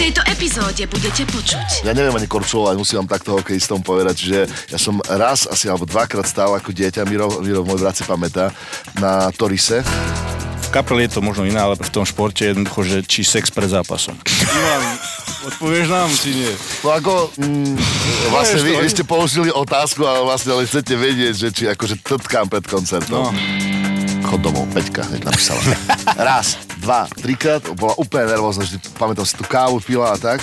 tejto epizóde budete počuť. Ja neviem ani korčulovať, musím vám takto hokejistom povedať, že ja som raz asi alebo dvakrát stál ako dieťa, Miro, Miro môj brat si pamätá, na Torise. V kapeli je to možno iné, ale v tom športe je jednoducho, že či sex pred zápasom. Ivan, odpovieš nám, či nie? No ako, mm, vlastne vy, vy ste položili otázku, ale vlastne ale chcete vedieť, že či akože trtkám pred koncertom. No. Chod domov, Peťka hneď napísala. Raz, dva, trikrát, bola úplne nervózna, že pamätám si tú kávu pila a tak.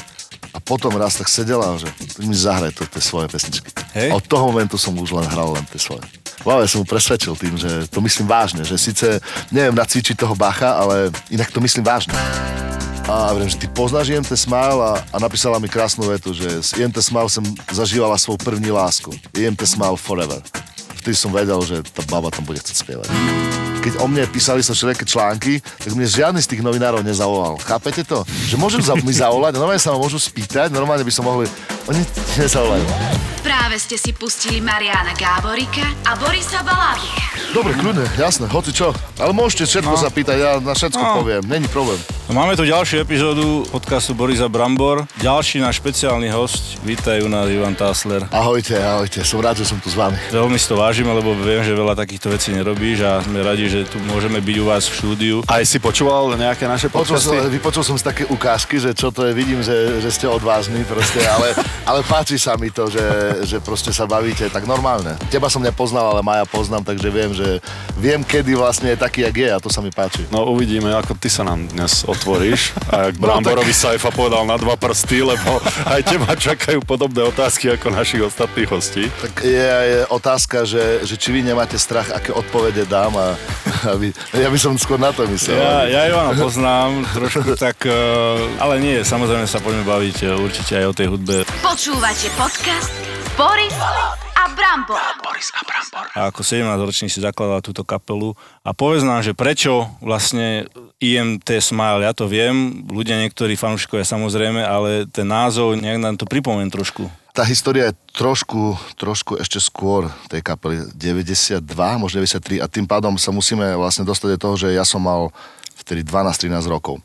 A potom raz tak sedela, že mi zahraj to, tie svoje pesničky. Hej. Od toho momentu som už len hral len tie svoje. Wow, ja som mu presvedčil tým, že to myslím vážne, že síce neviem nacvičiť toho bacha, ale inak to myslím vážne. A viem, že ty poznáš IMT Smile a, a napísala mi krásnu vetu, že z IMT Smile som zažívala svoju první lásku. IMT Smile forever. Vtedy som vedel, že tá baba tam bude chcieť spievať. Keď o mne písali sa všelijaké články, tak mne žiadny z tých novinárov nezavolal. Chápete to? Že môžu za, mi zavolať, normálne sa ma môžu spýtať, normálne by som mohli... Oni nezavolajú. Práve ste si pustili Mariana Gáborika a Borisa Balábika. Dobre, kľudne, jasné, hoci čo. Ale môžete všetko No. zapýtať, ja na všetko No. poviem, není problém. No, máme tu ďalšiu epizódu podcastu Borisa Brambor. Ďalší náš špeciálny host. Vítaj u nás Ivan Tásler. Ahojte, ahojte, som rád, že som tu s vami. Veľmi si to vážime, lebo viem, že veľa takýchto vecí nerobíš a sme radi, že tu môžeme byť u vás v štúdiu. Aj si počúval nejaké naše Počul som, podcasty? vypočul som si také ukážky, že čo to je, vidím, že, že ste odvážni proste, ale, ale páči sa mi to, že, že proste sa bavíte tak normálne. Teba som nepoznal, ale Maja poznám, takže viem, že viem, kedy vlastne je taký, jak je a to sa mi páči. No uvidíme, ako ty sa nám dnes otvoríš. A jak No, Bramborovi Saifa povedal na dva prsty, lebo aj teba čakajú podobné otázky ako našich ostatných hostí. Tak je, je otázka, že, že či vy nemáte strach, aké odpovede dám a, a vy, ja by som skôr na to myslel. Ja, ja Ivana poznám trošku tak, eh, ale nie, samozrejme sa poďme baviť eh, určite aj o tej hudbe. Počúvate podcast Boris a Brambor. A ako 17-ročný si zakladal túto kapelu a povedz nám, že prečo vlastne IMT Smile, ja to viem, ľudia niektorí fanúšikovia samozrejme, ale ten názov, nejak nám to pripomen trošku. tá história je trošku, trošku ešte skôr tej kapely, 92, možno 93 a tým pádom sa musíme vlastne dostať do toho, že ja som mal vtedy 12-13 rokov.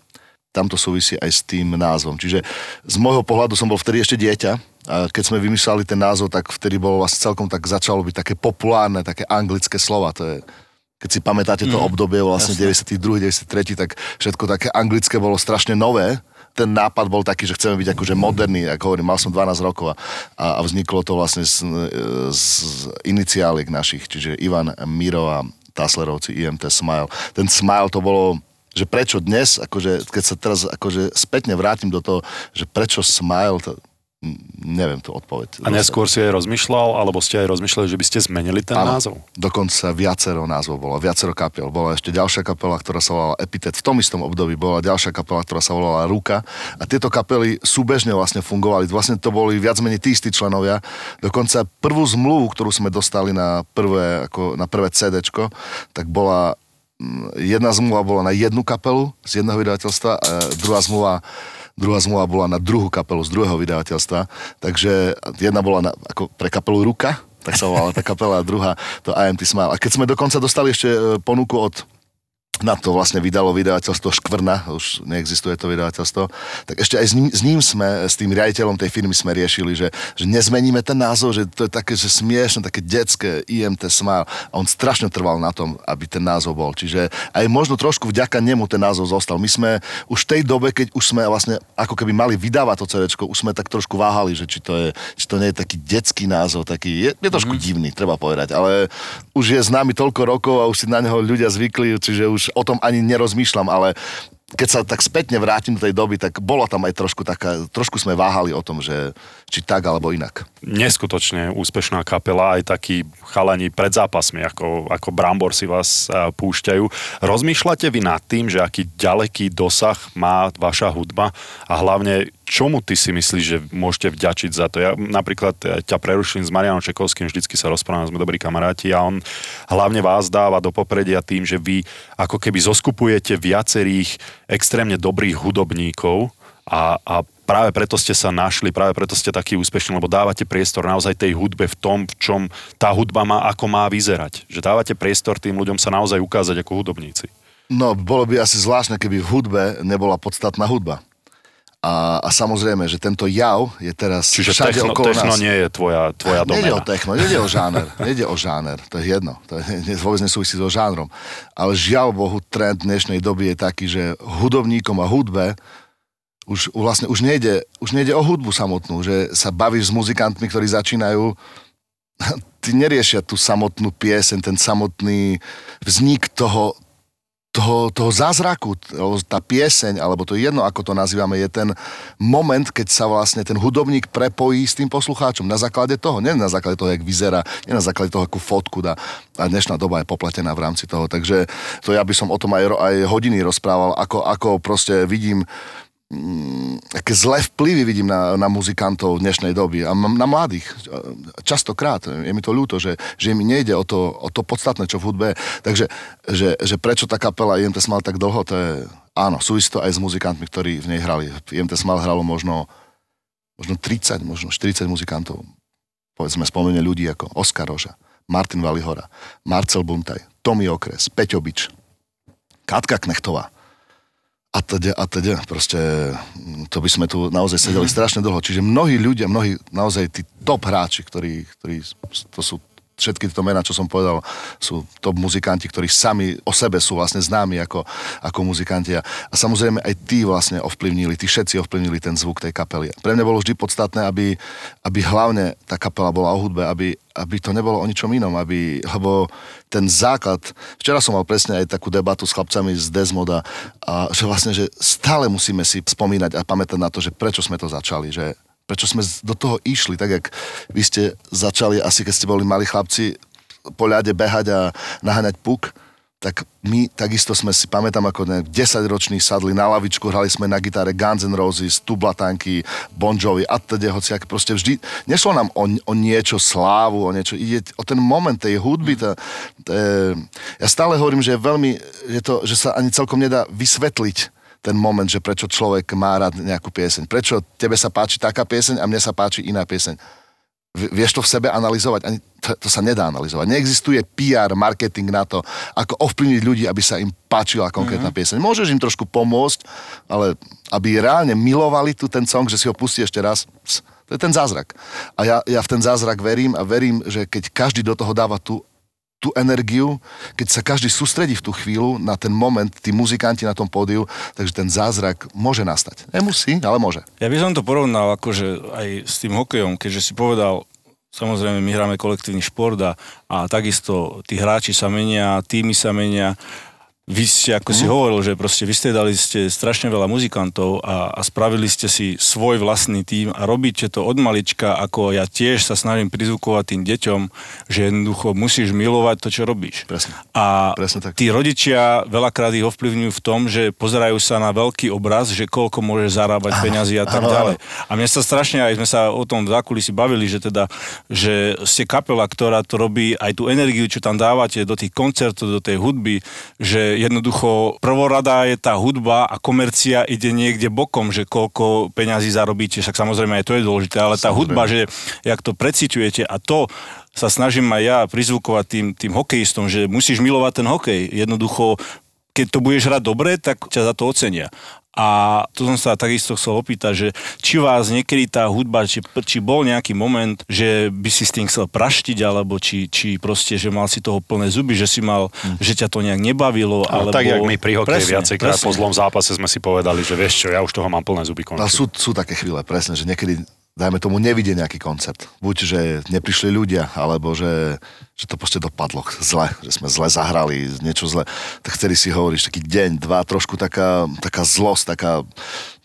Tam to súvisí aj s tým názvom. Čiže z môjho pohľadu som bol vtedy ešte dieťa a keď sme vymýšľali ten názov, tak vtedy bolo vlastne celkom tak začalo byť také populárne, také anglické slova. To je, keď si pamätáte to obdobie vlastne 92. 93. tak všetko také anglické bolo strašne nové ten nápad bol taký, že chceme byť akože moderný, ako hovorím, mal som 12 rokov a, a vzniklo to vlastne z, z iniciáliek našich, čiže Ivan, Miro a Taslerovci, IMT Smile. Ten Smile to bolo že prečo dnes, akože, keď sa teraz akože spätne vrátim do toho, že prečo Smile, to, neviem tu odpoveď. A neskôr si aj rozmýšľal, alebo ste aj rozmýšľali, že by ste zmenili ten Áno, názov? Dokonca viacero názvov bolo, viacero kapiel. Bola ešte ďalšia kapela, ktorá sa volala Epitet. V tom istom období bola ďalšia kapela, ktorá sa volala Ruka. A tieto kapely súbežne vlastne fungovali. Vlastne to boli viac menej tí istí členovia. Dokonca prvú zmluvu, ktorú sme dostali na prvé, ako na prvé CDčko, tak bola jedna zmluva bola na jednu kapelu z jedného vydavateľstva a druhá zmluva druhá zmluva bola na druhú kapelu z druhého vydavateľstva, takže jedna bola na, ako pre kapelu Ruka, tak sa volala tá kapela, a druhá to IMT Smile. A keď sme dokonca dostali ešte e, ponuku od na to vlastne vydalo vydavateľstvo Škvrna, už neexistuje to vydavateľstvo, tak ešte aj s ním, s ním sme, s tým riaditeľom tej firmy sme riešili, že, že nezmeníme ten názov, že to je také, že smiešne, také detské IMT Smile. A on strašne trval na tom, aby ten názov bol. Čiže aj možno trošku vďaka nemu ten názov zostal. My sme už v tej dobe, keď už sme vlastne ako keby mali vydávať to CD, už sme tak trošku váhali, že či to, je, či to nie je taký detský názov, taký, je, je trošku mm-hmm. divný, treba povedať, ale už je nami toľko rokov a už si na neho ľudia zvykli, čiže už o tom ani nerozmýšľam, ale keď sa tak spätne vrátim do tej doby, tak bola tam aj trošku taká, trošku sme váhali o tom, že či tak alebo inak. Neskutočne úspešná kapela, aj takí chalani pred zápasmi, ako, ako Brambor si vás a, púšťajú. Rozmýšľate vy nad tým, že aký ďaleký dosah má vaša hudba a hlavne čomu ty si myslíš, že môžete vďačiť za to? Ja napríklad ja ťa preruším s Marianom Čekovským, vždycky sa rozprávame, sme dobrí kamaráti a on hlavne vás dáva do popredia tým, že vy ako keby zoskupujete viacerých extrémne dobrých hudobníkov a, a práve preto ste sa našli, práve preto ste takí úspešní, lebo dávate priestor naozaj tej hudbe v tom, v čom tá hudba má, ako má vyzerať. Že dávate priestor tým ľuďom sa naozaj ukázať ako hudobníci. No, bolo by asi zvláštne, keby v hudbe nebola podstatná hudba. A, a samozrejme, že tento jav je teraz Čiže všade techno, okolo techno nás. nie je tvoja, tvoja Nejde o domena. techno, nejde o žáner, nejde o žáner, to je jedno, to je, vôbec nesúvisí so žánrom. Ale žiaľ Bohu, trend dnešnej doby je taký, že hudobníkom a hudbe už vlastne už nejde, už nejde o hudbu samotnú, že sa bavíš s muzikantmi, ktorí začínajú ty neriešia tú samotnú pieseň, ten samotný vznik toho, toho, toho zázraku, tá pieseň, alebo to je jedno, ako to nazývame, je ten moment, keď sa vlastne ten hudobník prepojí s tým poslucháčom. Na základe toho, nie na základe toho, jak vyzerá, nie na základe toho, akú fotku dá. A dnešná doba je popletená v rámci toho. Takže to ja by som o tom aj, aj hodiny rozprával, ako, ako proste vidím aké zlé vplyvy vidím na, na muzikantov dnešnej doby a na mladých. Častokrát. Je mi to ľúto, že, že mi nejde o to, o to podstatné, čo v hudbe je. Takže že, že prečo tá kapela IMT Smile tak dlho, to je... Áno, súvisí to aj s muzikantmi, ktorí v nej hrali. IMT Smile hralo možno, možno 30, možno 40 muzikantov. Povedzme, spomene ľudí ako Oskar Roža, Martin Valihora, Marcel Buntaj, Tomi Okres, Peťo Bič, Katka Knechtová a teda, a teda, proste mm, to by sme tu naozaj sedeli strašne dlho. Čiže mnohí ľudia, mnohí naozaj tí top hráči, ktorí, ktorí to sú všetky tieto mená, čo som povedal, sú top muzikanti, ktorí sami o sebe sú vlastne známi ako, ako muzikanti. A samozrejme aj tí vlastne ovplyvnili, tí všetci ovplyvnili ten zvuk tej kapely. Pre mňa bolo vždy podstatné, aby, aby hlavne tá kapela bola o hudbe, aby, aby to nebolo o ničom inom, aby, lebo ten základ, včera som mal presne aj takú debatu s chlapcami z Desmoda, a že vlastne, že stále musíme si spomínať a pamätať na to, že prečo sme to začali, že prečo sme do toho išli, tak jak vy ste začali, asi keď ste boli mali chlapci, po ľade behať a naháňať puk, tak my takisto sme si, pamätám ako ne, 10 roční sadli na lavičku, hrali sme na gitare Guns N' Roses, Tublatanky, Bon Jovi a teda hociak, proste vždy, nešlo nám o, o niečo slávu, o niečo, ide o ten moment tej hudby, tá, tá, ja stále hovorím, že je veľmi, že, to, že sa ani celkom nedá vysvetliť ten moment, že prečo človek má rád nejakú pieseň. Prečo tebe sa páči taká pieseň a mne sa páči iná pieseň. Vieš to v sebe analyzovať? Ani to, to sa nedá analyzovať. Neexistuje PR, marketing na to, ako ovplyvniť ľudí, aby sa im páčila konkrétna mm-hmm. pieseň. Môžeš im trošku pomôcť, ale aby reálne milovali tu ten song, že si ho pustí ešte raz, to je ten zázrak. A ja, ja v ten zázrak verím a verím, že keď každý do toho dáva tú tú energiu, keď sa každý sústredí v tú chvíľu na ten moment, tí muzikanti na tom pódiu, takže ten zázrak môže nastať. Nemusí, ale môže. Ja by som to porovnal akože aj s tým hokejom, keďže si povedal, samozrejme my hráme kolektívny šport a, a takisto tí hráči sa menia, týmy sa menia. Vy ste, ako si hovoril, že proste vystriedali ste strašne veľa muzikantov a, a spravili ste si svoj vlastný tým a robíte to od malička, ako ja tiež sa snažím prizvukovať tým deťom, že jednoducho musíš milovať to, čo robíš. Presne. A Presne tak. tí rodičia veľakrát ich ovplyvňujú v tom, že pozerajú sa na veľký obraz, že koľko môže zarábať peňazí a tak áno, ďalej. A mne sa strašne, aj sme sa o tom v zákulisí bavili, že teda, že ste kapela, ktorá to robí aj tú energiu, čo tam dávate do tých koncertov, do tej hudby, že jednoducho prvorada je tá hudba a komercia ide niekde bokom, že koľko peňazí zarobíte, však samozrejme aj to je dôležité, ale tá Samozrejme. hudba, že jak to preciťujete a to sa snažím aj ja prizvukovať tým, tým hokejistom, že musíš milovať ten hokej. Jednoducho, keď to budeš hrať dobre, tak ťa za to ocenia. A tu som sa takisto chcel opýtať, že či vás niekedy tá hudba, či, či bol nejaký moment, že by si s tým chcel praštiť, alebo či, či proste, že mal si toho plné zuby, že si mal, že ťa to nejak nebavilo, Ale alebo... tak, jak my pri hokeji viacejkrát po zlom zápase sme si povedali, že vieš čo, ja už toho mám plné zuby A končí. sú, sú také chvíle, presne, že niekedy, dajme tomu, nevidie nejaký koncert. Buď, že neprišli ľudia, alebo že, že to proste dopadlo zle, že sme zle zahrali, niečo zle. Tak vtedy si hovoríš, taký deň, dva, trošku taká, taká zlosť, taká,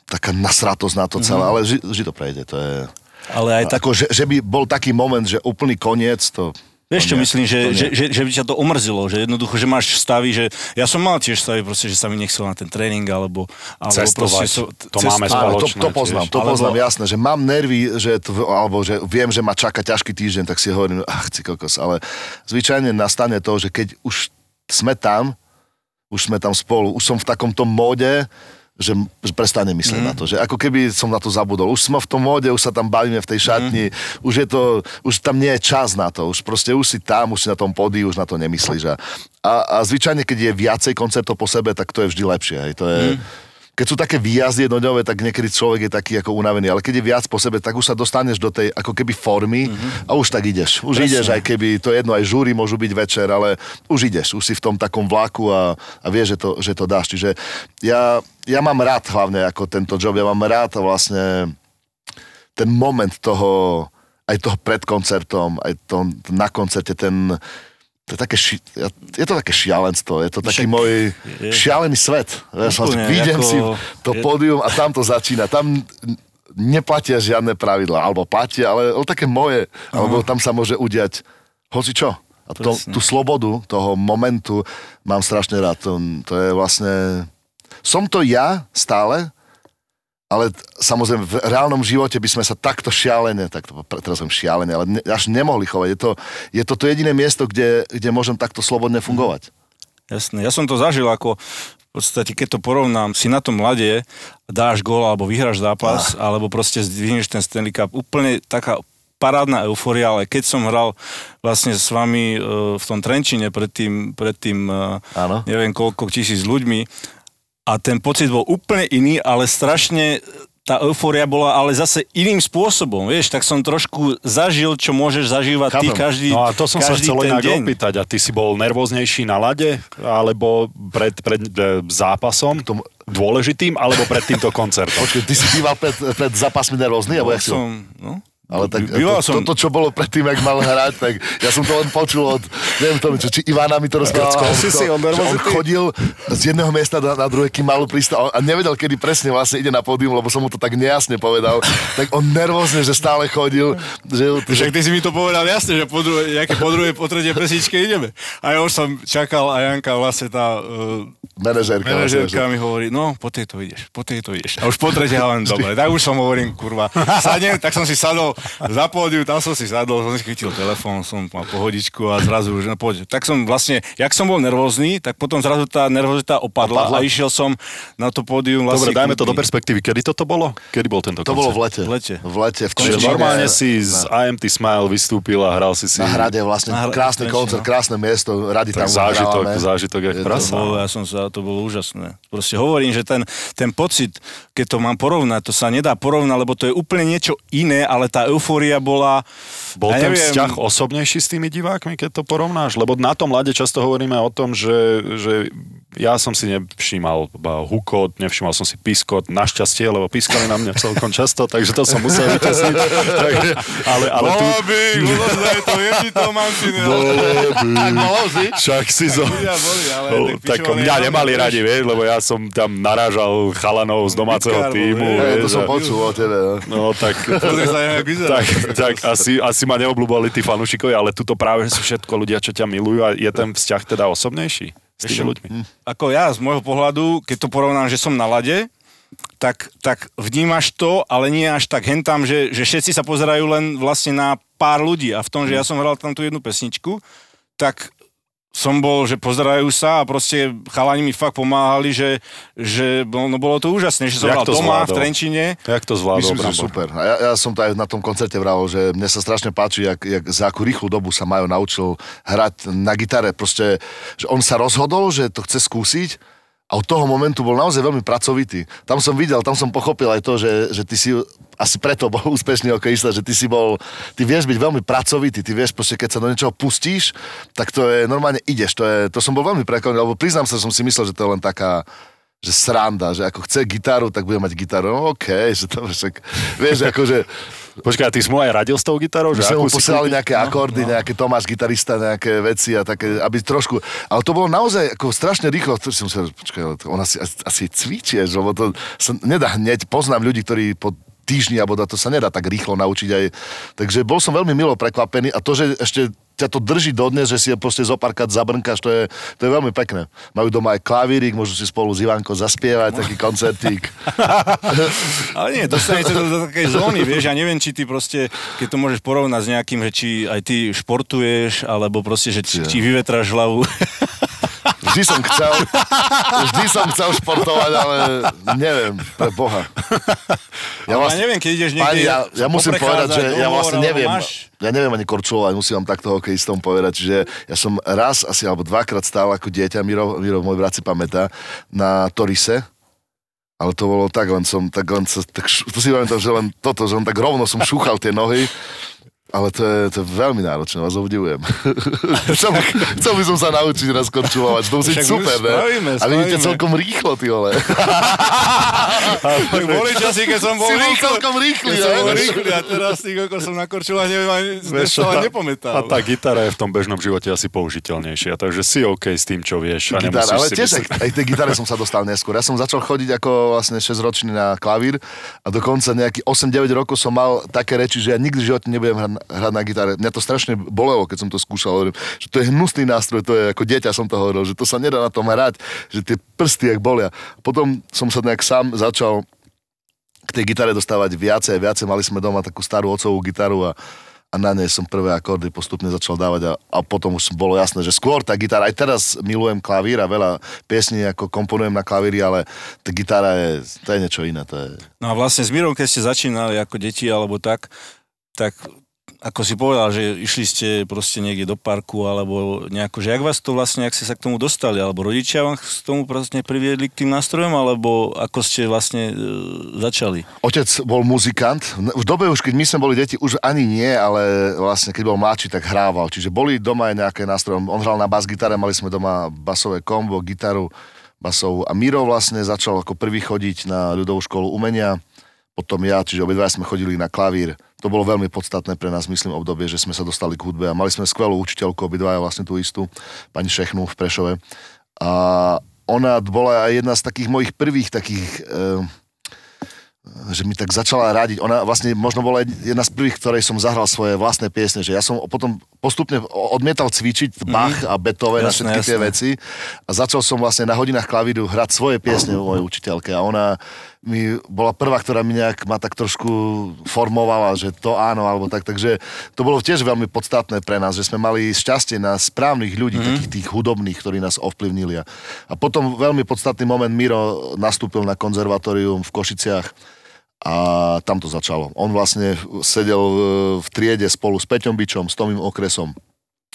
taká nasratosť na to celé, ale vždy, vždy to prejde, to je... Ale aj tak Ako, že, že by bol taký moment, že úplný koniec, to... Vieš čo nie, myslím, že, že, že, že by ťa to omrzilo, že jednoducho, že máš stavy, že ja som mal tiež stavy, proste, že sa mi nechcel na ten tréning, alebo, alebo Cestovať, so, to máme Áno, to, spoločné to poznám, tiež. to Alebo- poznám, jasné, že mám nervy, že to, alebo že viem, že ma čaká ťažký týždeň, tak si hovorím, ach, ci kokos, ale zvyčajne nastane to, že keď už sme tam, už sme tam spolu, už som v takomto móde, že, prestane myslieť mm. na to, že ako keby som na to zabudol. Už sme v tom móde, už sa tam bavíme v tej šatni, mm. už je to, už tam nie je čas na to, už proste už si tam, už si na tom pódiu, už na to nemyslíš. A, a, a zvyčajne, keď je viacej koncertov po sebe, tak to je vždy lepšie. Hej. To je, mm keď sú také výjazdy jednodňové, tak niekedy človek je taký ako unavený, ale keď je viac po sebe, tak už sa dostaneš do tej ako keby formy mm-hmm. a už tak ideš. Už Presne. ideš, aj keby to jedno, aj žúry môžu byť večer, ale už ideš, už si v tom takom vlaku a, a vieš, že to, že to dáš. Čiže ja, ja mám rád hlavne ako tento job, ja mám rád vlastne ten moment toho, aj toho pred koncertom, aj to, na koncerte, ten, to je, také ši, je to také šialenstvo, je to taký Však môj je- šialený svet. Úplne, vlastne vidím ako- si to je- pódium a tam to začína. Tam neplatia žiadne pravidlá, alebo platia, ale, ale také moje, alebo tam sa môže udiať hoci čo. A to, Presne. tú slobodu toho momentu mám strašne rád. To, to je vlastne... Som to ja stále, ale t- samozrejme v reálnom živote by sme sa takto šialene, tak teraz som šialene, ale ne, až nemohli chovať. Je to, je to to jediné miesto, kde, kde môžem takto slobodne fungovať. Jasné, ja som to zažil ako v podstate, keď to porovnám, si na tom mlade, dáš gól alebo vyhráš zápas, ah. alebo proste zdvihneš ten Stanley Cup, úplne taká parádna euforia, ale keď som hral vlastne s vami e, v tom Trenčine pred tým, pred tým e, neviem koľko tisíc ľuďmi a ten pocit bol úplne iný, ale strašne tá eufória bola ale zase iným spôsobom, vieš, tak som trošku zažil, čo môžeš zažívať ty Chápem. každý, No a to som sa chcel inak deň. opýtať. A ty si bol nervóznejší na lade? Alebo pred, pred e, zápasom? tomu- Dôležitým? Alebo pred týmto koncertom? Počkej, ty si býval pred, pred zápasmi nervózny, alebo jak si... som, no, Ale tak Býval to, som- toto, čo bolo predtým, jak mal hrať, tak ja som to len počul od, neviem to, čo, či Ivana mi to rozprával. Skôr si si on on chodil z jedného miesta na, na druhé, kým mal prísť a- nevedel, kedy presne vlastne ide na pódium, lebo som mu to tak nejasne povedal. tak on nervózne, že stále chodil. Že, Však ty si mi to povedal jasne, že po druhej, nejaké po druhej, po tretej pesničke ideme. A ja už som čakal a Janka vlastne tá uh, manažérka. vlastne, manažérka mi hovorí, no po tejto ideš, po tejto ideš. A už po tretej len dobre. Tak už som hovorím, kurva, sadnem, tak som si sadol za pódium, tam som si sadol, som si chytil telefón, som mal pohodičku a zrazu už, no poď. Tak som vlastne, jak som bol nervózny, tak potom zrazu tá nervozita opadla, Opadla. a išiel som na to pódium vlastne Dobre, dajme to do perspektívy. Kedy toto bolo? Kedy bol tento To koncert? bolo v lete. V lete. V lete. V Čiže normálne si z IMT Smile vystúpil a hral si si... Na hrade vlastne, Na hrade krásny koncert, no. krásne miesto, radi Tak tam zážitok, hrávame. zážitok jak prasa. To bolo, ja som sa, to bolo úžasné. Proste hovorím, že ten, ten pocit, keď to mám porovnať, to sa nedá porovnať, lebo to je úplne niečo iné, ale tá eufória bola... Bol ja ten neviem, vzťah osobnejší s tými divákmi, keď to porovnáš? Lebo na tom mlade často hovoríme o tom, že, že ja som si nevšímal hukot, nevšímal som si piskot, našťastie, lebo piskali na mňa celkom často, takže to som musel takže, ale, ale tu... Bobby, je to je ti to, bolo si? Však si zo... Tak mňa nemali radi, vieš, lebo ja som tam narážal chalanov z domáceho týmu. Hej, to som počul o tebe. no. No tak, tak, tak asi, asi ma neobľúbali tí fanúšikovia, ale tuto práve sú všetko ľudia, čo ťa milujú a je ten vzťah teda osobnejší s tými Ešte- ľuďmi. Ako ja z môjho pohľadu, keď to porovnám, že som na lade, tak, tak vnímaš to, ale nie až tak hentam, že, že všetci sa pozerajú len vlastne na pár ľudí. A v tom, že ja som hral tam tú jednu pesničku, tak som bol, že pozerajú sa a proste chalani mi fakt pomáhali, že, že no bolo to úžasné, že som hral to doma v? Trenčine. Jak to zvládol Myslím, že super. A ja, ja som to aj na tom koncerte vravol, že mne sa strašne páči, jak, jak za akú rýchlu dobu sa Majo naučil hrať na gitare. Proste, že on sa rozhodol, že to chce skúsiť a od toho momentu bol naozaj veľmi pracovitý. Tam som videl, tam som pochopil aj to, že, že ty si asi preto bol úspešný hokejista, že ty si bol, ty vieš byť veľmi pracovitý, ty vieš proste, keď sa do niečoho pustíš, tak to je, normálne ideš, to je, to som bol veľmi prekvapený, lebo priznám sa, že som si myslel, že to je len taká, že sranda, že ako chce gitaru, tak bude mať gitaru. No okej, že to však, vieš, akože, Počkaj, a ty si mu aj radil s tou gitarou? my Že sme mu posielali nejaké akordy, no, nejaké Tomáš gitarista, nejaké veci a také, aby trošku, ale to bolo naozaj ako strašne rýchlo, to som si povedal, počkaj, on asi, asi cvičieš, lebo to sa nedá hneď, poznám ľudí, ktorí po týždni, alebo to sa nedá tak rýchlo naučiť aj. Takže bol som veľmi milo prekvapený a to, že ešte ťa to drží dodnes, že si je proste zopárkrát zabrnkáš, to je, to je veľmi pekné. Majú doma aj klavírik, môžu si spolu s Ivankou zaspievať, taký koncertík. Ale nie, dostanete do, do takej zóny, vieš, ja neviem, či ty proste, keď to môžeš porovnať s nejakým, že či aj ty športuješ, alebo proste, že či, či vyvetráš hlavu. Vždy som chcel, vždy som chcel športovať, ale neviem, pre Boha. Ja, vlastne, ja neviem, keď ideš niekde... Pani, ja, ja musím povedať, že ja vlastne neviem, Máš, ja neviem ani korčulovať, musím vám takto hokejistom povedať, čiže ja som raz asi alebo dvakrát stál ako dieťa, Miro, Miro môj brat si pamätá, na Torise Ale to bolo tak, len som, tak len sa, tak, to si pamätám, že len toto, že len tak rovno som šúchal tie nohy. Ale to je, to je veľmi náročné, vás obdivujem. chcel, chcel by som sa naučiť raz korčulovať, to musí byť super, ne? spravíme, A vidíte spravíme. celkom rýchlo, ty vole. Tak boli časy, keď som bol Si rýchlo. celkom rýchly, som ne? bol rýchly a teraz tých, ako som nakorčil a neviem, ani Vieš tá- nepamätal. A tá gitara je v tom bežnom živote asi použiteľnejšia, takže si OK s tým, čo vieš. A Gitara, ale tiež aj tej gitare som sa dostal neskôr. Ja som začal chodiť ako vlastne 6-ročný na klavír a dokonca nejaký 8-9 rokov som mal také reči, že ja nikdy v živote nebudem hrať, hrať na gitare. Mňa to strašne bolelo, keď som to skúšal. Hovorím, že to je hnusný nástroj, to je ako dieťa som to hovoril, že to sa nedá na tom hrať, že tie prsty jak bolia. Potom som sa nejak sám začal k tej gitare dostávať viacej a viacej. Mali sme doma takú starú ocovú gitaru a a na nej som prvé akordy postupne začal dávať a, a potom už bolo jasné, že skôr tá gitara, aj teraz milujem klavír a veľa piesní ako komponujem na klavíri, ale tá gitara je, to je niečo iné, to je... No a vlastne s Mírom, keď ste začínali ako deti alebo tak, tak ako si povedal, že išli ste proste niekde do parku alebo nejako, že jak vás to vlastne, ak ste sa k tomu dostali, alebo rodičia vám k tomu proste priviedli k tým nástrojom, alebo ako ste vlastne e, začali? Otec bol muzikant, v dobe už, keď my sme boli deti, už ani nie, ale vlastne keď bol mladší, tak hrával. Čiže boli doma aj nejaké nástroje. On hral na bas-gitare, mali sme doma basové kombo, gitaru, basovú. A Miro vlastne začal ako prvý chodiť na ľudovú školu umenia, potom ja, čiže obidva sme chodili na klavír. To bolo veľmi podstatné pre nás, myslím, obdobie, že sme sa dostali k hudbe a mali sme skvelú učiteľku, obidva vlastne tú istú, pani Šechnu v Prešove. A ona bola aj jedna z takých mojich prvých takých... E, že mi tak začala radiť. Ona vlastne možno bola jedna z prvých, ktorej som zahral svoje vlastné piesne, že ja som potom postupne odmietal cvičiť Bach a Beethoven a Jasné, všetky tie jasné. veci a začal som vlastne na hodinách klavíru hrať svoje piesne o mojej učiteľke a ona mi bola prvá, ktorá mi nejak ma tak trošku formovala, že to áno alebo tak, takže to bolo tiež veľmi podstatné pre nás, že sme mali šťastie na správnych ľudí, mm-hmm. takých tých hudobných, ktorí nás ovplyvnili. A, a potom veľmi podstatný moment Miro nastúpil na konzervatórium v Košiciach a tam to začalo. On vlastne sedel e, v triede spolu s Peťom Bičom, s Tomým Okresom,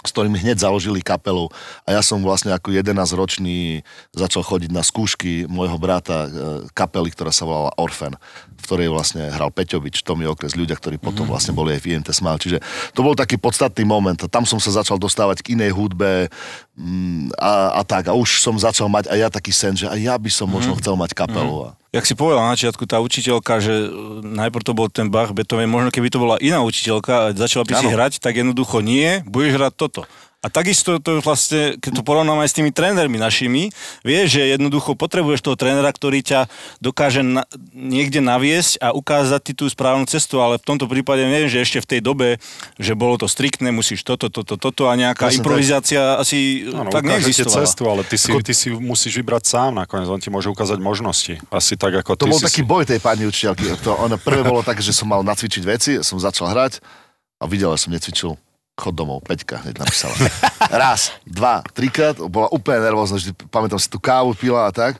s ktorými hneď založili kapelu a ja som vlastne ako 11-ročný začal chodiť na skúšky môjho brata e, kapely, ktorá sa volala Orfen, v ktorej vlastne hral Peťovič, Tommy Okres, ľudia, ktorí potom vlastne boli aj v INT Smile. Čiže to bol taký podstatný moment a tam som sa začal dostávať k inej hudbe mm, a, a tak. A už som začal mať aj ja taký sen, že aj ja by som možno chcel mať kapelu. A, Jak si povedal na začiatku, tá učiteľka, že e, najprv to bol ten Bach, Beethoven, možno keby to bola iná učiteľka a začala by si hrať, tak jednoducho nie, budeš hrať toto. A takisto to vlastne, keď to porovnám aj s tými trénermi našimi, vieš, že jednoducho potrebuješ toho trénera, ktorý ťa dokáže na, niekde naviesť a ukázať ti tú správnu cestu, ale v tomto prípade neviem, že ešte v tej dobe, že bolo to striktné, musíš toto, toto, toto a nejaká tak. improvizácia asi Áno, tak neexistovala. cestu, ale ty si, ty si musíš vybrať sám nakoniec, on ti môže ukázať možnosti. Asi tak, ako To ty bol si... taký boj tej pani učiteľky. To, ono prvé bolo tak, že som mal nacvičiť veci, som začal hrať a videl, že som necvičil. Chod domov, Peťka hneď napísala. Raz, dva, trikrát, bola úplne nervózna, že pamätám si tú kávu pila a tak.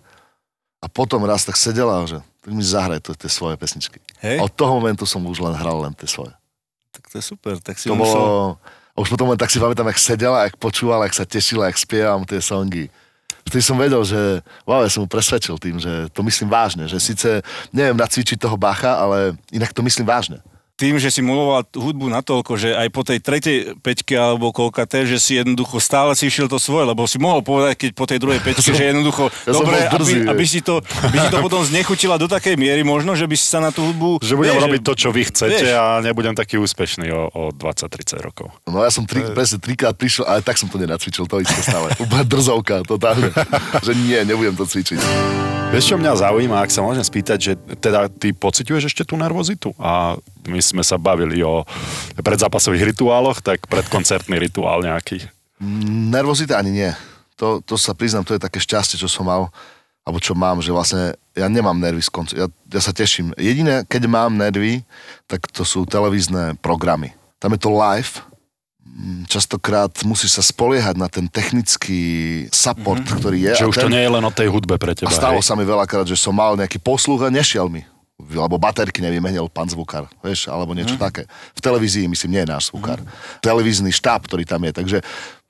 A potom raz tak sedela, že tak mi zahraj to, tie svoje pesničky. Hej. A od toho momentu som už len hral len tie svoje. Tak to je super, tak si To musel... bolo... A už potom len tak si pamätám, jak sedela, jak počúvala, jak sa tešila, jak spievam tie songy. Vtedy som vedel, že wow, ja som mu presvedčil tým, že to myslím vážne, že síce neviem nacvičiť toho Bacha, ale inak to myslím vážne. Tým, že si miloval tú hudbu natoľko, že aj po tej tretej peťke alebo koľka té, že si jednoducho stále si išiel to svoje, lebo si mohol povedať, keď po tej druhej peťke, že jednoducho, Ja dobre, drzý, aby, aby, si to, aby si to potom znechutila do takej miery možno, že by si sa na tú hudbu... Že budem vieš, robiť to, čo vy chcete vieš. a nebudem taký úspešný o, o 20-30 rokov. No ja som tri, presne trikrát prišiel, ale tak som to nenacvičil, to isté stále. Úplne drzovka, totálne. že nie, nebudem to cvičiť. Vieš, čo mňa zaujíma, ak sa môžem spýtať, že teda ty pociťuješ ešte tú nervozitu? A my sme sa bavili o predzápasových rituáloch, tak predkoncertný rituál nejaký. Nervozita ani nie. To, to sa priznám, to je také šťastie, čo som mal, alebo čo mám, že vlastne ja nemám nervy z konca. Ja, ja sa teším. Jediné, keď mám nervy, tak to sú televízne programy. Tam je to live, Mm, častokrát musíš sa spoliehať na ten technický support, mm-hmm. ktorý je. Že a už ten, to nie je len o tej hudbe pre teba. A stalo hej? sa mi veľakrát, že som mal nejaký posluch a nešiel mi. Alebo baterky nevymenil pán zvukár, vieš, alebo niečo mm. také. V televízii, myslím, nie je náš zvukár. Mm. Televízny štáb, ktorý tam je. Takže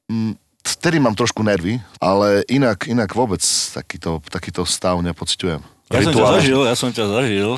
mm, vtedy mám trošku nervy, ale inak, inak vôbec takýto, takýto stav nepociťujem. Ja som ťa zažil, ja som ťa zažil.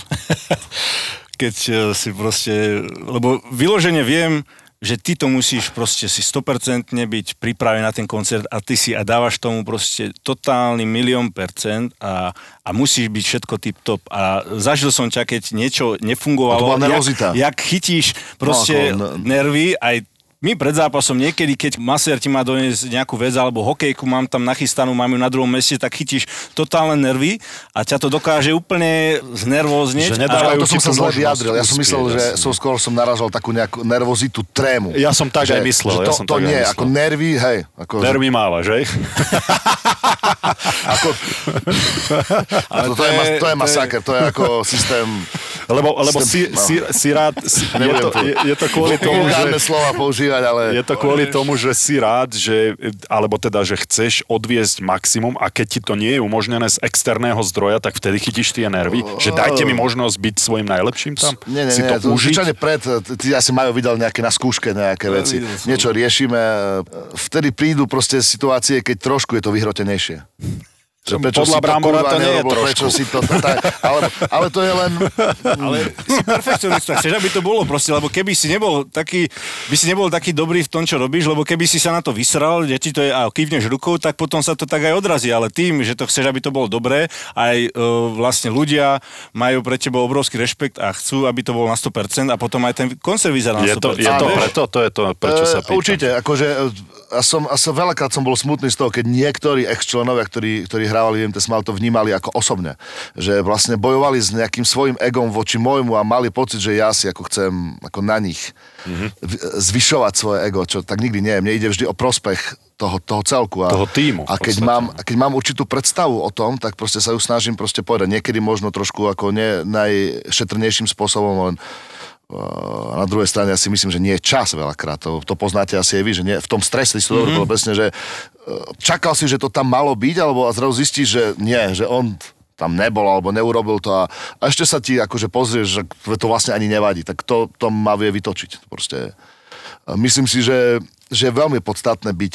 Keď eh, si proste, lebo vyložene viem, že ty to musíš proste si 100% byť pripravený na ten koncert a ty si a dávaš tomu proste totálny milión percent a, a musíš byť všetko tip-top. A zažil som ťa, keď niečo nefungovalo. A to bola nervozita. Jak, jak chytíš proste No, ako, no- nervy, aj my pred zápasom niekedy, keď masér ti má doniesť nejakú vec alebo hokejku mám tam nachystanú, mám ju na druhom meste, tak chytíš totálne nervy a ťa to dokáže úplne znervózniť. Že a- nedávajú to ti som sa zle vyjadril. Ja som myslel, že som skôr som naražal takú nejakú nervozitu, trému. Ja som tak aj myslel, Že ja to, som to nie, myslel. ako nervy, hej. Ako, Nervy máva, že? Ako, Ale to, to, je, to je to je- masaker, to je ako systém... Lebo, lebo si, No. si, si rád, si, je, to, to- je, je to kvôli tomu, že... slova používať, ale... Je to kvôli tomu, že si rád, že, alebo teda, že chceš odviesť maximum a keď ti to nie je umožnené z externého zdroja, tak vtedy chytíš tie nervy, že dajte mi možnosť byť svojim najlepším tam, Nie, nie, si nie, to to užiť. pred, ty asi majú videl nejaké na skúške nejaké veci. videl som. Niečo riešime, vtedy prídu proste situácie, keď trošku je to vyhrotenejšie. Že Podľa Brambora to nie je trošku. Prečo si to, to tak, ale, ale to je len... Ale si perfekcionista, chceš, aby to bolo proste, lebo keby si nebol taký, by si nebol taký dobrý v tom, čo robíš, lebo keby si sa na to vysral, že ti to je a kývneš rukou, tak potom sa to tak aj odrazí, ale tým, že to chceš, aby to bolo dobré, aj e, vlastne ľudia majú pre teba obrovský rešpekt a chcú, aby to bolo na 100% a potom aj ten koncert vyzerá na Je 100%. to, je to preto? To je to, prečo sa Eh, pýtam. Určite, akože a som, a som veľakrát som bol smutný z toho, keď niektorí ex-členovia, ktorí, ktorí hrávali v IMT Smile, to vnímali ako osobne. Že vlastne bojovali s nejakým svojim egom voči môjmu a mali pocit, že ja si ako chcem ako na nich Mhm. mm-hmm. zvyšovať svoje ego, čo tak nikdy nie. Mne ide vždy o prospech toho, toho celku. A, Toho tímu, A keď podstate. mám, a keď mám určitú predstavu o tom, tak proste sa ju snažím proste povedať. Niekedy možno trošku ako nie najšetrnejším spôsobom, len na druhej strane ja si myslím, že nie je čas veľakrát. To, to poznáte asi aj vy, že nie, v tom strese si to mm-hmm. dobre presne, že uh, čakal si, že to tam malo byť, alebo a zrazu zistíš, že nie, že on tam nebol alebo neurobil to a, a ešte sa ti akože pozrieš, že to vlastne ani nevadí, tak to, to ma vie vytočiť. Proste. Myslím si, že, že je veľmi podstatné byť,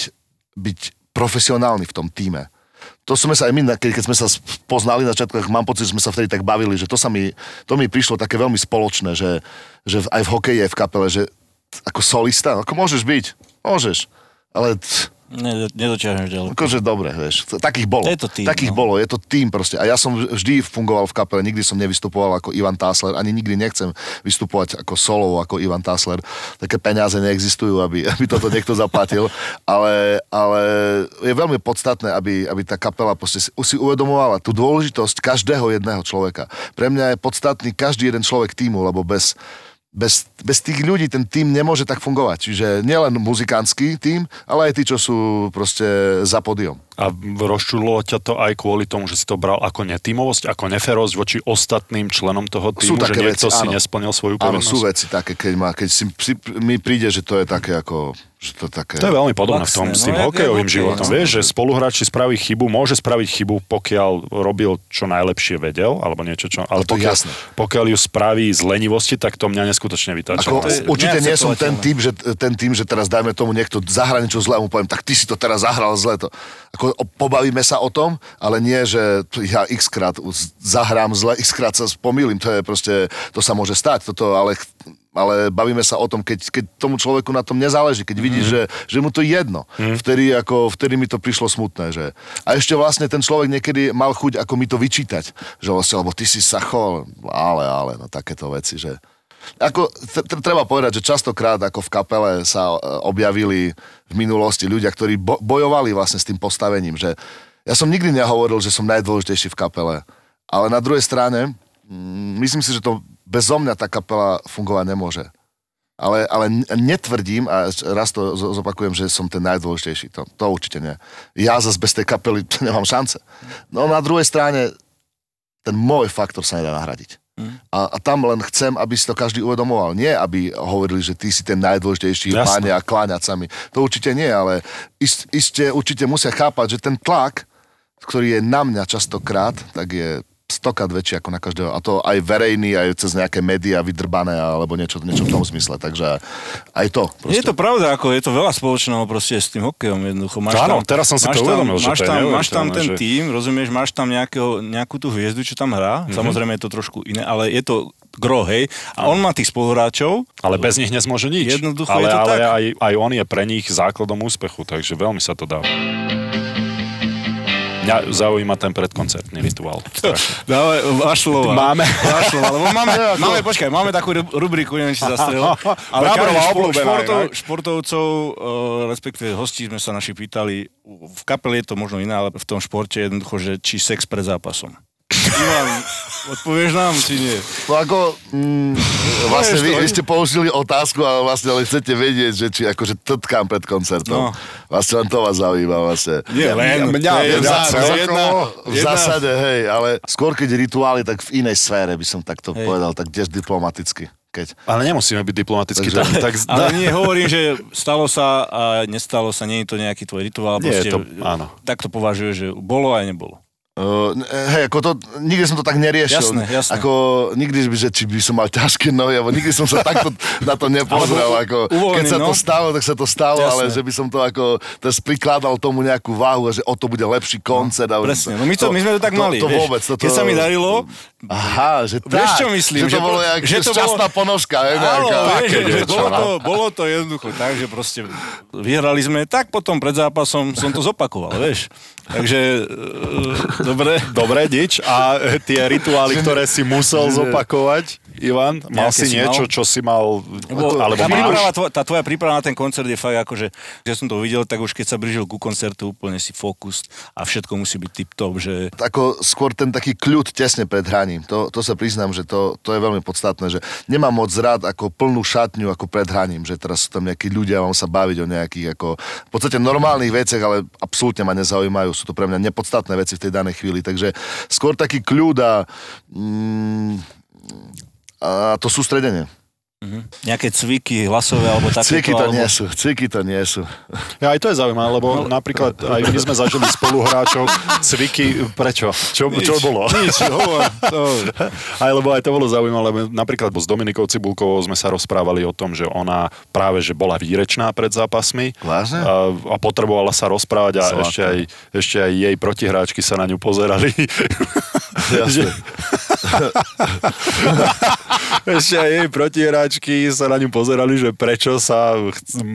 byť profesionálny v tom týme. To sme sa aj my, keď, sme sa poznali na začiatku, mám pocit, že sme sa vtedy tak bavili, že to sa mi, to mi prišlo také veľmi spoločné, že, že aj v hokeji, aj v kapele, že ako solista, ako môžeš byť, môžeš, ale t, Ne, nedočiahneš ďalej. akože dobre, vieš, takých bolo. Je to tým, takých no. bolo, je to tým proste. A ja som vždy fungoval v kapele, nikdy som nevystupoval ako Ivan Tásler, ani nikdy nechcem vystupovať ako solo, ako Ivan Tásler. Také peniaze neexistujú, aby, aby toto niekto zaplatil, ale, ale je veľmi podstatné, aby, aby tá kapela proste si, si uvedomovala tú dôležitosť každého jedného človeka. Pre mňa je podstatný každý jeden človek týmu, lebo bez, bez, bez tých ľudí ten tým nemôže tak fungovať. Čiže nielen muzikánsky tým, ale aj tí, čo sú proste za podium. A rozčulo ťa to aj kvôli tomu, že si to bral ako netímovosť, ako neferosť voči ostatným členom toho týmu, že niekto si áno. nesplnil svoju Áno, povinnosť? sú veci také, keď, ma, keď si, si, mi príde, že to je také ako... Že to, je také... To je veľmi podobné v tom, Laxné, s no, tým jak- hokejovým hokej, životom. no. Vieš, že spoluhráč si spraví chybu, môže spraviť chybu, pokiaľ robil čo najlepšie vedel, alebo niečo, čo... Ale to pokiaľ, jasné. pokiaľ ju spraví z lenivosti, tak to mňa neskutočne vytáča. Ako, to je určite nie som ten tým, že, ten tým, že teraz dajme tomu niekto zahra niečo zlé a mu poviem, tak ty si to teraz zahral zle. To. Ako, o- pobavíme sa o tom, ale nie, že ja x krát zahrám zle, x krát sa pomýlim, to je proste, to sa môže stať, toto, ale ale bavíme sa o tom, keď, keď tomu človeku na tom nezáleží, keď vidíš, Mhm. že, že mu to jedno. Vtedy, ako, vtedy mi to prišlo smutné. Že... A ešte vlastne ten človek niekedy mal chuť ako mi to vyčítať. Že vlastne, lebo ty si sachol, ale, ale, no takéto veci, že... Ako, treba povedať, že častokrát ako v kapele sa e, objavili v minulosti ľudia, ktorí bo- bojovali vlastne s tým postavením, že ja som nikdy nehovoril, že som najdôležitejší v kapele, ale na druhej strane mm, myslím si, že to bezo mňa tá kapela fungovať nemôže. Ale, ale netvrdím, a raz to zo- zopakujem, že som ten najdôležitejší. To, to určite nie. Ja zase bez tej kapely nemám šance. No na druhej strane ten môj faktor sa nedá nahradiť. A, a tam len chcem, aby si to každý uvedomoval. Nie, aby hovorili, že ty si ten najdôležitejší Jasné. páne a kláňať sa mi. To určite nie, ale ist, iste určite musia chápať, že ten tlak, ktorý je na mňa častokrát, tak je stokrát väčší ako na každého. A to aj verejný, aj cez nejaké médiá vydrbané alebo niečo, niečo v tom zmysle. Takže aj to. Proste. Je to pravda, ako je to veľa spoločného proste s tým hokejom jednoducho. Máš Áno, tam, teraz som si máš to tam- uvedomil, že máš tam, máš tam ten že- tým, rozumieš, máš tam nejakého, nejakú tú hviezdu, čo tam hrá. Mhm. Samozrejme je to trošku iné, ale je to gro, hej. A on má tých spoluhráčov. Ale bez nich nezmôže nič. Jednoducho ale, je to ale tak. Aj, aj on je pre nich základom úspechu, takže veľmi sa to dá. Mňa zaujíma ten predkoncertný rituál. Dávaj, váš slova. Máme. Váš slova, lebo máme, máme, počkaj, máme takú ru- rubriku, neviem, či zastrel. Ale Brábrová každý obľúbená športov, športovcov, uh, respektíve hostí sme sa naši pýtali, v kapeli je to možno iné, ale v tom športe jednoducho, že či sex pred zápasom. Ivan, odpovieš nám, či nie? No ako, mm, vlastne vy, vy ste položili otázku, ale vlastne ale chcete vedieť, že či akože trtkám pred koncertom. No. Vlastne len to vás zaujíma vlastne. Nie len. mňa- je mňa za- celkovo jedna, v zásade, hej, ale skôr keď rituály, tak v inej sfére by som takto Hej. povedal, tak tiež diplomaticky. Keď. Ale nemusíme byť diplomaticky. Takže- Tak, tak, Ale nie, hovorím, že stalo sa a nestalo sa, nie je to nejaký tvoj rituál. Nie je proste, to- áno. Tak to považuje, že bolo aj nebolo. Uh, hej, ako to, nikdy som to tak neriešil. Jasné, jasné. Ako, nikdy, že či by som mal ťažké nohy, alebo nikdy som sa takto na to nepozrel. Ako, uvoľnený, keď sa to no. stalo, tak sa to stalo, Jasné. ale že by som to ako, teraz prikladal tomu nejakú váhu, a že o to bude lepší koncert. a- Presne, no my, to, my sme to tak to, mali. To, vieš. vôbec. Toto, Keď sa mi darilo, Aha, že tak. Vieš, čo myslím? Že to Že bolo jak, že to šťastná ponožka. Hej, Áno, vieš, že bolo, no. to, bolo to jednoducho tak, že proste vyhrali sme, tak potom pred zápasom som to zopakoval, vieš. Takže, e, dobre. Dobre, nič. A tie rituály, ktoré si musel zopakovať, Ivan, mal Nejaké si niečo, mal? čo si mal, Lebo alebo tá, príprava, tvo- tá tvoja príprava na ten koncert je fakt ako, že že som to videl, tak už keď sa blížil ku koncertu, úplne si fokus a všetko musí byť tip-top, že ako skôr ten taký kľud tesne pred hraním. To, to sa priznám, že to, to je veľmi podstatné, že nemám moc rád ako plnú šatňu ako pred hraním, že teraz sú tam nejakí ľudia, mám sa baviť o nejakých ako v podstate normálnych veciach, ale absolútne ma nezaujímajú, sú to pre mňa nepodstatné veci v tej danej chvíli, takže skôr taký kľud a, mm, a to sústredenie. nejaké cviky hlasové alebo takéto. Cviky to alebo... nie sú, cviky to nie sú. Ja, aj to je zaujímavé, lebo napríklad aj my sme zažili spoluhráčov cviky. Prečo? Čo, čo bolo? Nič, hovor. To... Aj lebo aj to bolo zaujímavé, lebo napríklad s Dominikou Cibulkovou sme sa rozprávali o tom, že ona práve že bola výrečná pred zápasmi Vážne? a, a potrebovala sa rozprávať a ešte aj, ešte aj jej protihráčky sa na ňu pozerali. Jasne. ešte aj jej protihráčky sa na ňu pozerali, že prečo sa,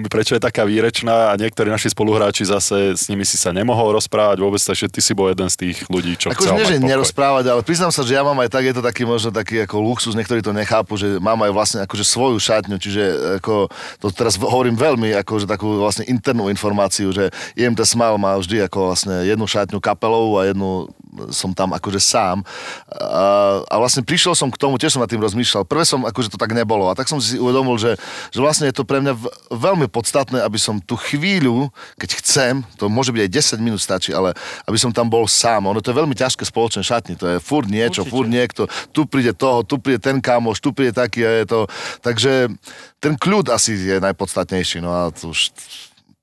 prečo je taká výrečná a niektorí naši spoluhráči zase s nimi si sa nemohol rozprávať vôbec, takže ty si bol jeden z tých ľudí, čo Akože chcel nie, že pokoj. nerozprávať, ale priznám sa, že ja mám aj tak, je to taký možno taký ako luxus, niektorí to nechápu, že mám aj vlastne akože svoju šatňu, čiže ako, to teraz hovorím veľmi, akože takú vlastne internú informáciu, že IMT Smile má vždy ako vlastne jednu šatňu kapelovú a jednu som tam akože sám. A, a vlastne prišiel som k tomu, tiež som nad tým rozmýšľal. Prvé som akože to tak nebolo a tak som si uvedomil, že, že vlastne je to pre mňa veľmi podstatné, aby som tú chvíľu, keď chcem, to môže byť aj 10 minút stačí, ale aby som tam bol sám. Ono to je veľmi ťažké spoločné šatni, to je furt niečo, Určite. furt niekto, tu príde toho, tu príde ten kamoš, tu príde taký a je to. Takže ten kľud asi je najpodstatnejší. No a to už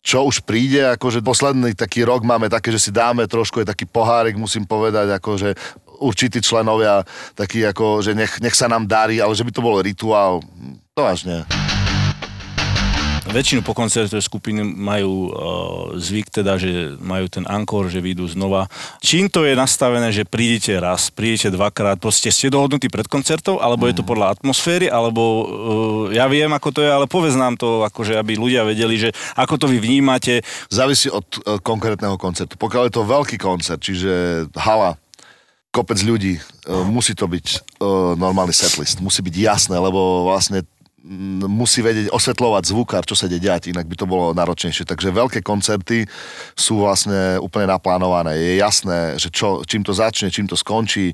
čo už príde, akože posledný taký rok máme také, že si dáme trošku, je taký pohárik, musím povedať, akože určití členovia, taký ako, že nech, nech sa nám darí, ale že by to bol rituál, to až nie. Väčšinu po koncerte skupiny majú uh, zvyk teda, že majú ten ankor, že vyjdú znova. Čím to je nastavené, že prídete raz, prídete dvakrát, proste ste dohodnutí pred koncertom, alebo je to podľa atmosféry, alebo uh, ja viem, ako to je, ale povedz nám to, akože aby ľudia vedeli, že ako to vy vnímate. Závisí od e, konkrétneho koncertu. Pokiaľ je to veľký koncert, čiže hala, kopec ľudí, e, musí to byť e, normálny setlist. Musí byť jasné, lebo vlastne musí vedieť osvetľovať zvukár, čo sa ide diať, inak by to bolo náročnejšie. Takže veľké koncerty sú vlastne úplne naplánované. Je jasné, že čo, čím to začne, čím to skončí,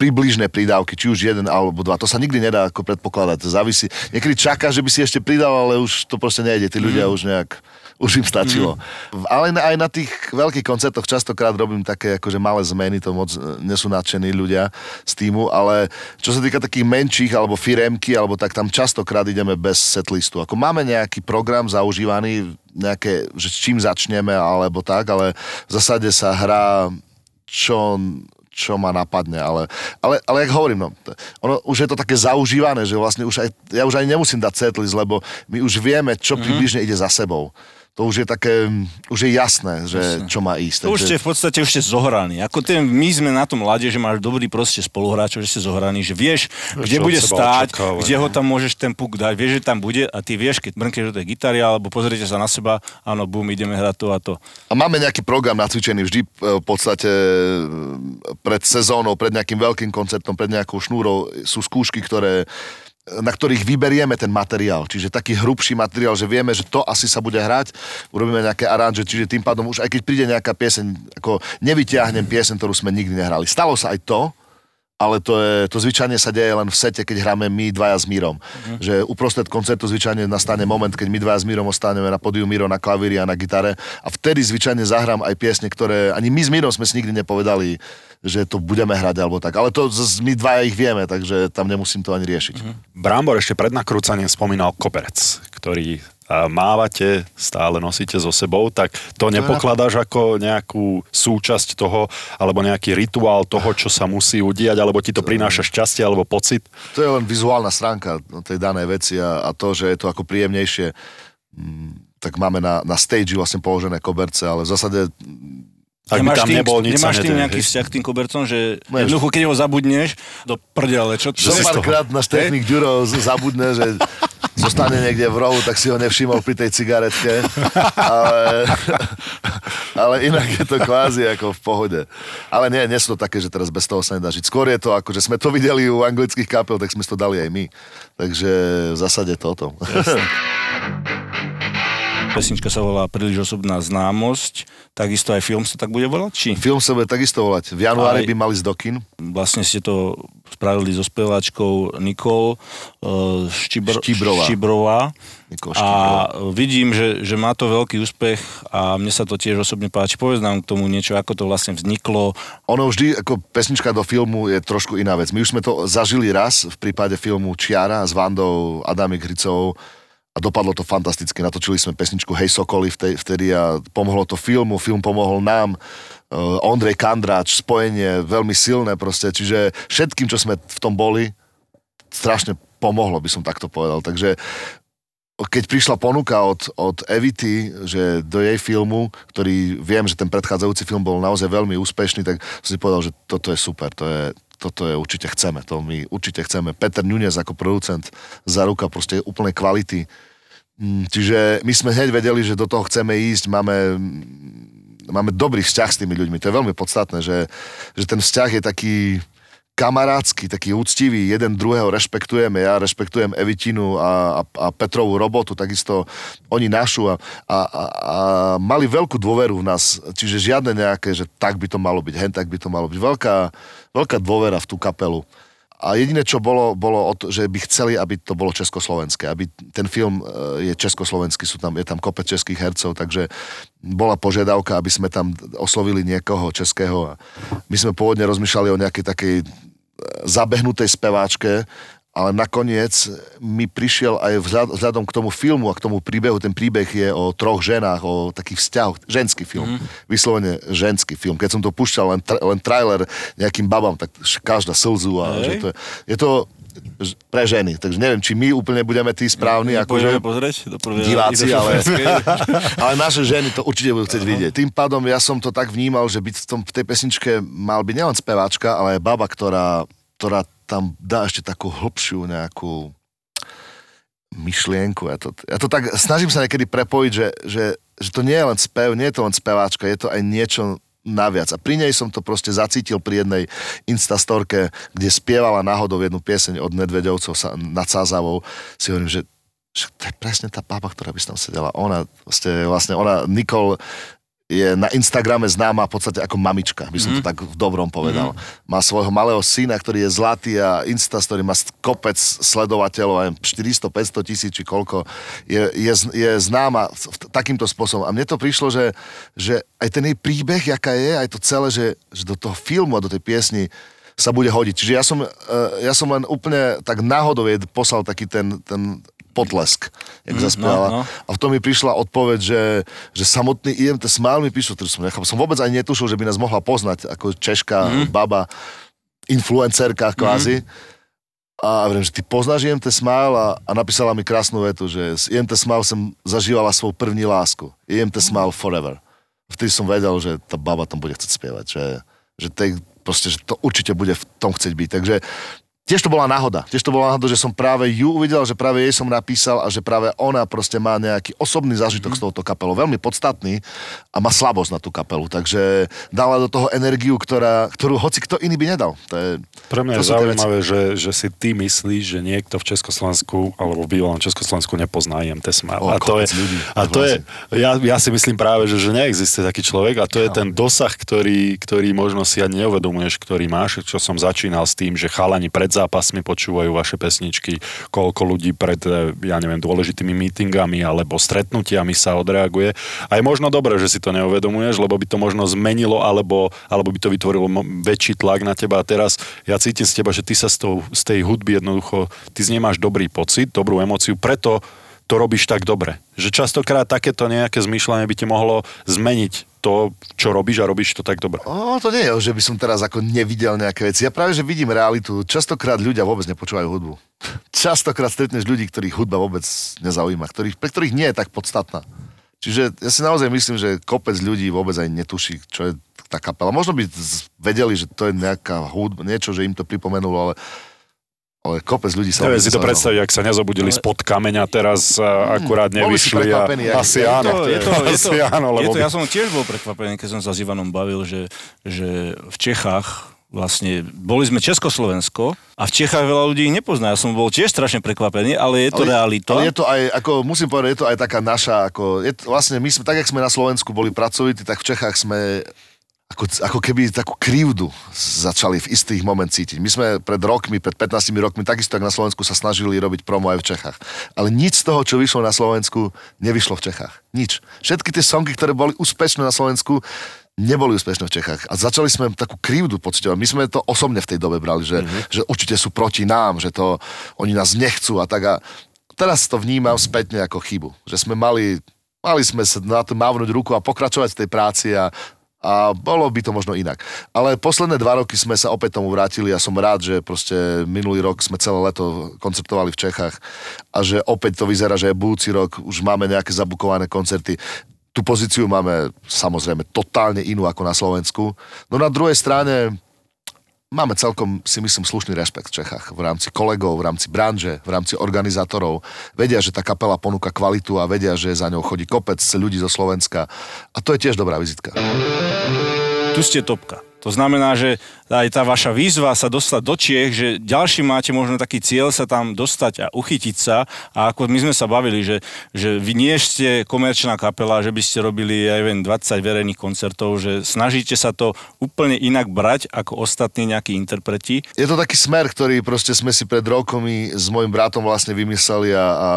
približné prídavky, či už jeden alebo dva. To sa nikdy nedá ako predpokladať. To závisí. Niekedy čaká, že by si ešte pridal, ale už to proste nejde. Tí ľudia už nejak už im stačilo. Mm. Ale aj na tých veľkých koncertoch častokrát robím také akože malé zmeny, to moc e, nie sú nadšení ľudia z týmu, ale čo sa týka takých menších alebo firemky, alebo tak tam častokrát ideme bez setlistu. Ako máme nejaký program zaužívaný, nejaké, že s čím začneme alebo tak, ale v zásade sa hrá čo, čo ma napadne, ale, ale, ale jak hovorím, no, ono, už je to také zaužívané, že vlastne už aj, ja už ani nemusím dať setlist, lebo my už vieme, čo Mhm. približne ide za sebou. To už je také, už je jasné, že čo má ísť. To už ste v podstate už ste zohraní. Ako ten, my sme na tom lade, že máš dobrý proste spoluhráčov, že ste zohraní, že vieš, kde čo bude stáť, očakávať, kde ho no. tam môžeš ten puk dať, vieš, že tam bude a ty vieš, keď brnkneš do tej gitary alebo pozriete sa na seba, áno, bum, ideme hrať to a to. A máme nejaký program nacvičený vždy e, v podstate e, pred sezónou, pred nejakým veľkým koncertom, pred nejakou šnúrou sú skúšky, ktoré na ktorých vyberieme ten materiál. Čiže taký hrubší materiál, že vieme, že to asi sa bude hrať, urobíme nejaké aranže, čiže tým pádom už aj keď príde nejaká pieseň, ako nevyťahnem pieseň, ktorú sme nikdy nehrali. Stalo sa aj to, ale to, je, to zvyčajne sa deje len v sete, keď hráme my dvaja s Mírom. Mhm. Že uprostred koncertu zvyčajne nastane moment, keď my dvaja s Mírom ostaneme na podiu Míro na klavíri a na gitare a vtedy zvyčajne zahrám aj piesne, ktoré ani my s Mírom sme si nikdy nepovedali, že to budeme hrať alebo tak. Ale to z- my dvaja ich vieme, takže tam nemusím to ani riešiť. Mhm. Brambor ešte pred nakrúcaním spomínal koberec, ktorý a, mávate, stále nosíte so sebou, tak to nepokladáš ako nejakú súčasť toho, alebo nejaký rituál toho, čo sa musí udiať, alebo ti to prináša šťastie alebo pocit? To je len vizuálna stránka tej danej veci a, a to, že je to ako príjemnejšie, mm, tak máme na, na stage vlastne položené koberce, ale v zásade Ak by tam tým, nebol nič, sa nemáš tým nejaký hej. vzťah k tým kobercom, že jednoducho, keď ho zabudneš, do prdele, čo toho? párkrát náš technik Ďuro zabudne, že zostane niekde v rohu, tak si ho nevšimol pri tej cigaretke. Ale, ale inak je to kvázi ako v pohode. Ale nie, nie sú to také, že teraz bez toho sa nedá žiť. Skôr je to ako, že sme to videli u anglických kapel, tak sme to dali aj my. Takže v zásade toto. Pesnička sa volá Príliš osobná známosť, takisto aj film sa tak bude volať, či? Film sa bude takisto volať. V januári Aj- by mali ísť do kin. Vlastne ste to spravili so speváčkou Nikol uh, Štibr- Štibrová. Štibrová. Nikol A vidím, že, že má to veľký úspech a mne sa to tiež osobne páči. Povedz nám k tomu niečo, ako to vlastne vzniklo. Ono vždy, ako pesnička do filmu je trošku iná vec. My už sme to zažili raz v prípade filmu Čiara s Vandou, Adamik Hricovou dopadlo to fantasticky. Natočili sme pesničku Hej Sokoli vtedy, a pomohlo to filmu, film pomohol nám. Uh, Ondrej Kandráč, spojenie veľmi silné proste, čiže všetkým, čo sme v tom boli, strašne pomohlo, by som takto povedal. Takže keď prišla ponuka od, od Evity, že do jej filmu, ktorý viem, že ten predchádzajúci film bol naozaj veľmi úspešný, tak som si povedal, že toto je super, to je, toto je určite chceme, to my určite chceme. Peter Nunes ako producent za ruka proste úplnej kvality. Mm, Čiže my sme hneď vedeli, že do toho chceme ísť, máme, máme dobrý vzťah s tými ľuďmi. To je veľmi podstatné, že, že ten vzťah je taký kamarátsky, taký úctivý, jeden druhého rešpektujeme, ja rešpektujem Evitinu a, a, a Petrovú robotu, takisto oni našu a, a, a, a mali veľkú dôveru v nás, čiže žiadne nejaké, že tak by to malo byť, hen tak by to malo byť. Veľká, veľká dôvera v tú kapelu. A jediné, čo bolo, bolo, o to, že by chceli, aby to bolo československé, aby ten film e, je československý, sú tam, je tam kopec českých hercov, takže bola požiadavka, aby sme tam oslovili niekoho českého. My sme pôvodne rozmýšľali o nejakej takej e, zabehnutej speváčke, ale nakoniec mi prišiel aj vzhľad- vzhľadom k tomu filmu a k tomu príbehu, ten príbeh je o troch ženách, o takých vzťahoch, ženský film, mm. vyslovene ženský film. Keď som to púšťal len, tra- len trailer nejakým babám, tak každá slzu a Hej. že to je, je to pre ženy, takže neviem, či my úplne budeme tí správni, Pôjdeme akože pozrieť do diváci, ale, ale naše ženy to určite budú chcieť vidieť. Tým pádom ja som to tak vnímal, že byť v, tom, v tej pesničke mal byť nielen speváčka, ale aj baba, ktorá, ktorá tam dá ešte takú hlbšiu nejakú myšlienku. Ja to, ja to tak snažím sa niekedy prepojiť, že, že, že to nie je len spev, nie je to len speváčka, je to aj niečo naviac. A pri nej som to proste zacítil pri jednej instastorke, kde spievala náhodou jednu pieseň od Nedvedovcov sa, nad Sázavou. Si hovorím, že to je presne tá baba, ktorá by tam sedela. Ona, vlastne, vlastne ona, Nikol, je na Instagrame známa v podstate ako mamička, by som to tak v dobrom povedal. Má svojho malého syna, ktorý je zlatý a Instastory má kopec sledovateľov, aj 400-500 tisíc či koľko. Je, je, je známa v- v- takýmto spôsobom. A mne to prišlo, že, že aj ten jej príbeh, jaká je, aj to celé, že, že do toho filmu a do tej piesni sa bude hodiť. Čiže ja som, eh, ja som len úplne tak náhodou jej poslal taký ten, ten potlesk, jak Mm, zaspievala. no, no. A v tom mi prišla odpoveď, že, že samotný IMT Smile mi píšu, ktorý som nechápal. Som vôbec ani netušil, že by nás mohla poznať ako Češka, Mhm. baba, influencerka kvázi. A hovorím, že ty poznáš IMT Smile a, a napísala mi krásnu vetu, že z IMT Smile som zažívala svoju první lásku. IMT Smile forever. Vtedy som vedel, že tá baba tam bude chcieť spievať, že, že, tej, proste, že to určite bude v tom chcieť byť. Takže tiež to bola náhoda. Tiež to bola náhoda, že som práve ju uvidel, že práve jej som napísal a že práve ona proste má nejaký osobný zážitok mm-hmm. z touto kapelou, veľmi podstatný a má slabosť na tú kapelu, takže dala do toho energiu, ktorá, ktorú hoci kto iný by nedal. To je, Pre mňa to je zaujímavé, že, že si ty myslíš, že niekto v Československu alebo v bývalom Československu nepozná IMT Smile. O, a to je, ľudí, a to je ja, ja si myslím práve, že, že neexistuje taký človek a to je No. ten dosah, ktorý, ktorý možno si ani neuvedomuješ, ktorý máš, čo som začínal s tým, že chalani pred zápasmi počúvajú vaše pesničky, koľko ľudí pred, eh, ja neviem, dôležitými meetingami alebo stretnutiami sa odreaguje. A je možno dobré, že si to neuvedomuješ, lebo by to možno zmenilo alebo, alebo by to vytvorilo väčší tlak na teba. A teraz ja cítim z teba, že ty sa z, tou, z tej hudby jednoducho, ty z nej máš dobrý pocit, dobrú emóciu, preto to robíš tak dobre. Že častokrát takéto nejaké zmýšľanie by ti mohlo zmeniť to, čo robíš a robíš to tak dobre. O, to nie je, že by som teraz ako nevidel nejaké veci. Ja práve, že vidím realitu. Častokrát ľudia vôbec nepočúvajú hudbu. Častokrát stretneš ľudí, ktorých hudba vôbec nezaujíma, ktorých, pre ktorých nie je tak podstatná. Čiže ja si naozaj myslím, že kopec ľudí vôbec aj netuší, čo je tá kapela. Možno by vedeli, že to je nejaká hudba, niečo, že im to pripomenulo, ale, ale kopec ľudí sa... Neviem si to predstaviť, ak sa nezobudili spod kameňa teraz a akurát nevyšli. A, asi je to- áno. je to, je asi to, áno, je lebo to, by- ja som tiež bol prekvapený, keď som sa s Ivanom bavil, že, že v Čechách vlastne, boli sme Československo a v Čechách veľa ľudí ich nepozná. Ja som bol tiež strašne prekvapený, ale je to realita. Ale je to aj, ako musím povedať, je to aj taká naša, ako, je to, vlastne my sme, tak jak sme na Slovensku boli pracovití, tak v Čechách sme ako, ako keby takú krivdu začali v istých moment cítiť. My sme pred rokmi, pred 15 rokmi, takisto jak na Slovensku sa snažili robiť promo aj v Čechách. Ale nič z toho, čo vyšlo na Slovensku, nevyšlo v Čechách. Nič. Všetky tie songy, ktoré boli úspešné na Slovensku, neboli úspešné v Čechách. A začali sme takú krivdu pocitovať. My sme to osobne v tej dobe brali, že, mm-hmm. že určite sú proti nám, že to oni nás nechcú a tak. A teraz to vnímam spätne ako chybu. Že sme mali, mali sme sa na to mávnuť ruku a pokračovať v tej práci a, a bolo by to možno inak. Ale posledné dva roky sme sa opäť tomu vrátili a som rád, že proste minulý rok sme celé leto koncertovali v Čechách a že opäť to vyzerá, že aj budúci rok už máme nejaké zabukované koncerty. Tú pozíciu máme samozrejme totálne inú ako na Slovensku. No na druhej strane máme celkom, si myslím, slušný rešpekt v Čechách v rámci kolegov, v rámci branže, v rámci organizátorov. Vedia, že tá kapela ponúka kvalitu a vedia, že za ňou chodí kopec ľudí zo Slovenska. A to je tiež dobrá vizitka. tu ste topka. To znamená, že aj tá vaša výzva sa dostať do Čiech, že ďalší máte možno taký cieľ sa tam dostať a uchytiť sa. A ako my sme sa bavili, že, že vy nie ste komerčná kapela, že by ste robili aj viem, 20 verejných koncertov, že snažíte sa to úplne inak brať ako ostatní nejakí interpreti. Je to taký smer, ktorý proste sme si pred rokomi s mojim bratom vlastne vymysleli a, a,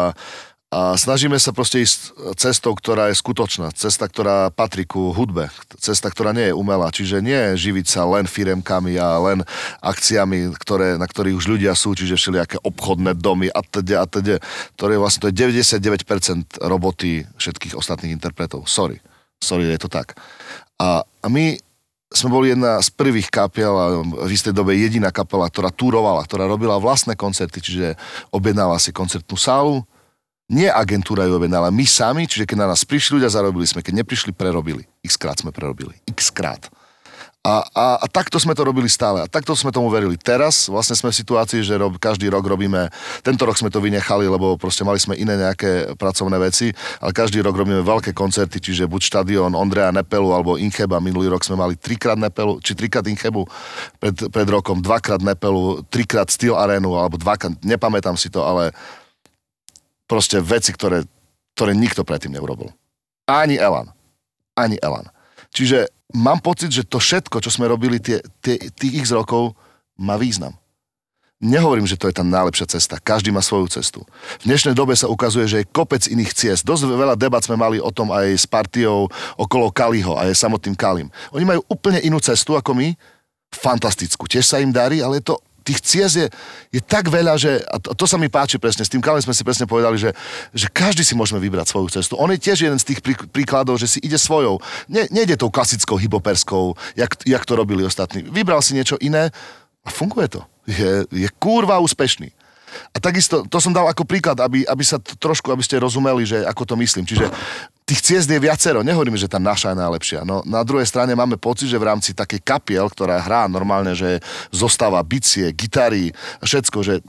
a snažíme sa proste ísť cestou, ktorá je skutočná, cesta, ktorá patrí ku hudbe, cesta, ktorá nie je umelá, čiže nie živiť sa len firemkami a len akciami, ktoré, na ktorých už ľudia sú, čiže všelijaké obchodné domy a teda a teda, ktoré vlastne to je 99% roboty všetkých ostatných interpretov. Sorry. Sorry, je to tak. A, a my sme boli jedna z prvých kapiel a v istej dobe jediná kapela, ktorá túrovala, ktorá robila vlastné koncerty, čiže objednala si koncertnú sálu, nie agentúra ju objednala, my sami, čiže keď na nás prišli ľudia, zarobili sme, keď neprišli, prerobili. X krát sme prerobili. X krát. A, a, a takto sme to robili stále. A takto sme tomu verili. Teraz vlastne sme v situácii, že rob, každý rok robíme, tento rok sme to vynechali, lebo proste mali sme iné nejaké pracovné veci, ale každý rok robíme veľké koncerty, čiže buď štadión Ondreja Nepelu alebo Incheba. Minulý rok sme mali trikrát Nepelu, či trikrát Inchebu pred, pred rokom, dvakrát Nepelu, trikrát Steel Arenu, alebo dvakrát, nepamätám si to, ale proste veci, ktoré, ktoré nikto predtým neurobil. Ani Elan. Ani Elan. Čiže mám pocit, že to všetko, čo sme robili tie, tie, tých x rokov, má význam. Nehovorím, že to je tá najlepšia cesta. Každý má svoju cestu. V dnešnej dobe sa ukazuje, že je kopec iných ciest. Dosť veľa debat sme mali o tom aj s partiou okolo Kaliho a aj samotným Kalim. Oni majú úplne inú cestu ako my, fantastickú. Tiež sa im darí, ale je to tých ciest je, je tak veľa, že, a to, to sa mi páči presne, s tým Kalem sme si presne povedali, že, že každý si môžeme vybrať svoju cestu. On je tiež jeden z tých prí, príkladov, že si ide svojou. Ne, nejde tou klasickou hypoperskou, jak, jak to robili ostatní. Vybral si niečo iné a funguje to. Je, je kurva úspešný. A takisto, to som dal ako príklad, aby, aby sa trošku, aby ste rozumeli, že ako to myslím. Čiže tých ciest je viacero. Nehovorím, že tá naša je najlepšia. No na druhej strane máme pocit, že v rámci takej kapiel, ktorá hrá normálne, že zostáva bicie, gitary, všetko, že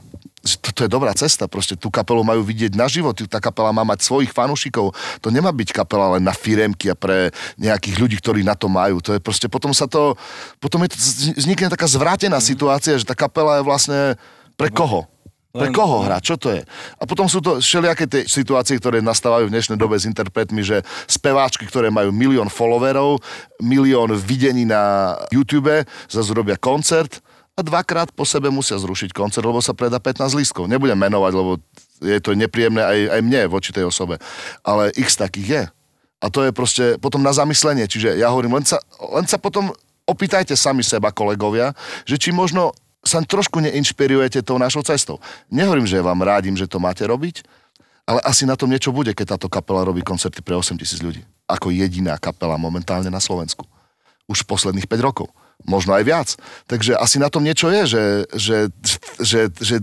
toto je dobrá cesta, proste tú kapelu majú vidieť na život, tá kapela má mať svojich fanúšikov, to nemá byť kapela len na firemky a pre nejakých ľudí, ktorí na to majú, to je proste, potom sa to, potom je vznikne taká zvrátená mm. situácia, že tá kapela je vlastne pre koho? Pre koho hrá? Čo to je? A potom sú to všelijaké tie situácie, ktoré nastávajú v dnešnej dobe s interpretmi, že speváčky, ktoré majú milión followerov, milión videní na YouTube, zase robia koncert a dvakrát po sebe musia zrušiť koncert, lebo sa predá 15 lístkov. Nebudem menovať, lebo je to nepríjemné aj, aj mne voči tej osobe. Ale x takých je. A to je proste potom na zamyslenie. Čiže ja hovorím, len sa, len sa potom opýtajte sami seba, kolegovia, že či možno sa trošku neinšpirujete tou našou cestou. Nehovorím, že vám rádim, že to máte robiť, ale asi na tom niečo bude, keď táto kapela robí koncerty pre 8 tisíc ľudí. Ako jediná kapela momentálne na Slovensku. Už posledných 5 rokov. Možno aj viac. Takže asi na tom niečo je, že, že, že, že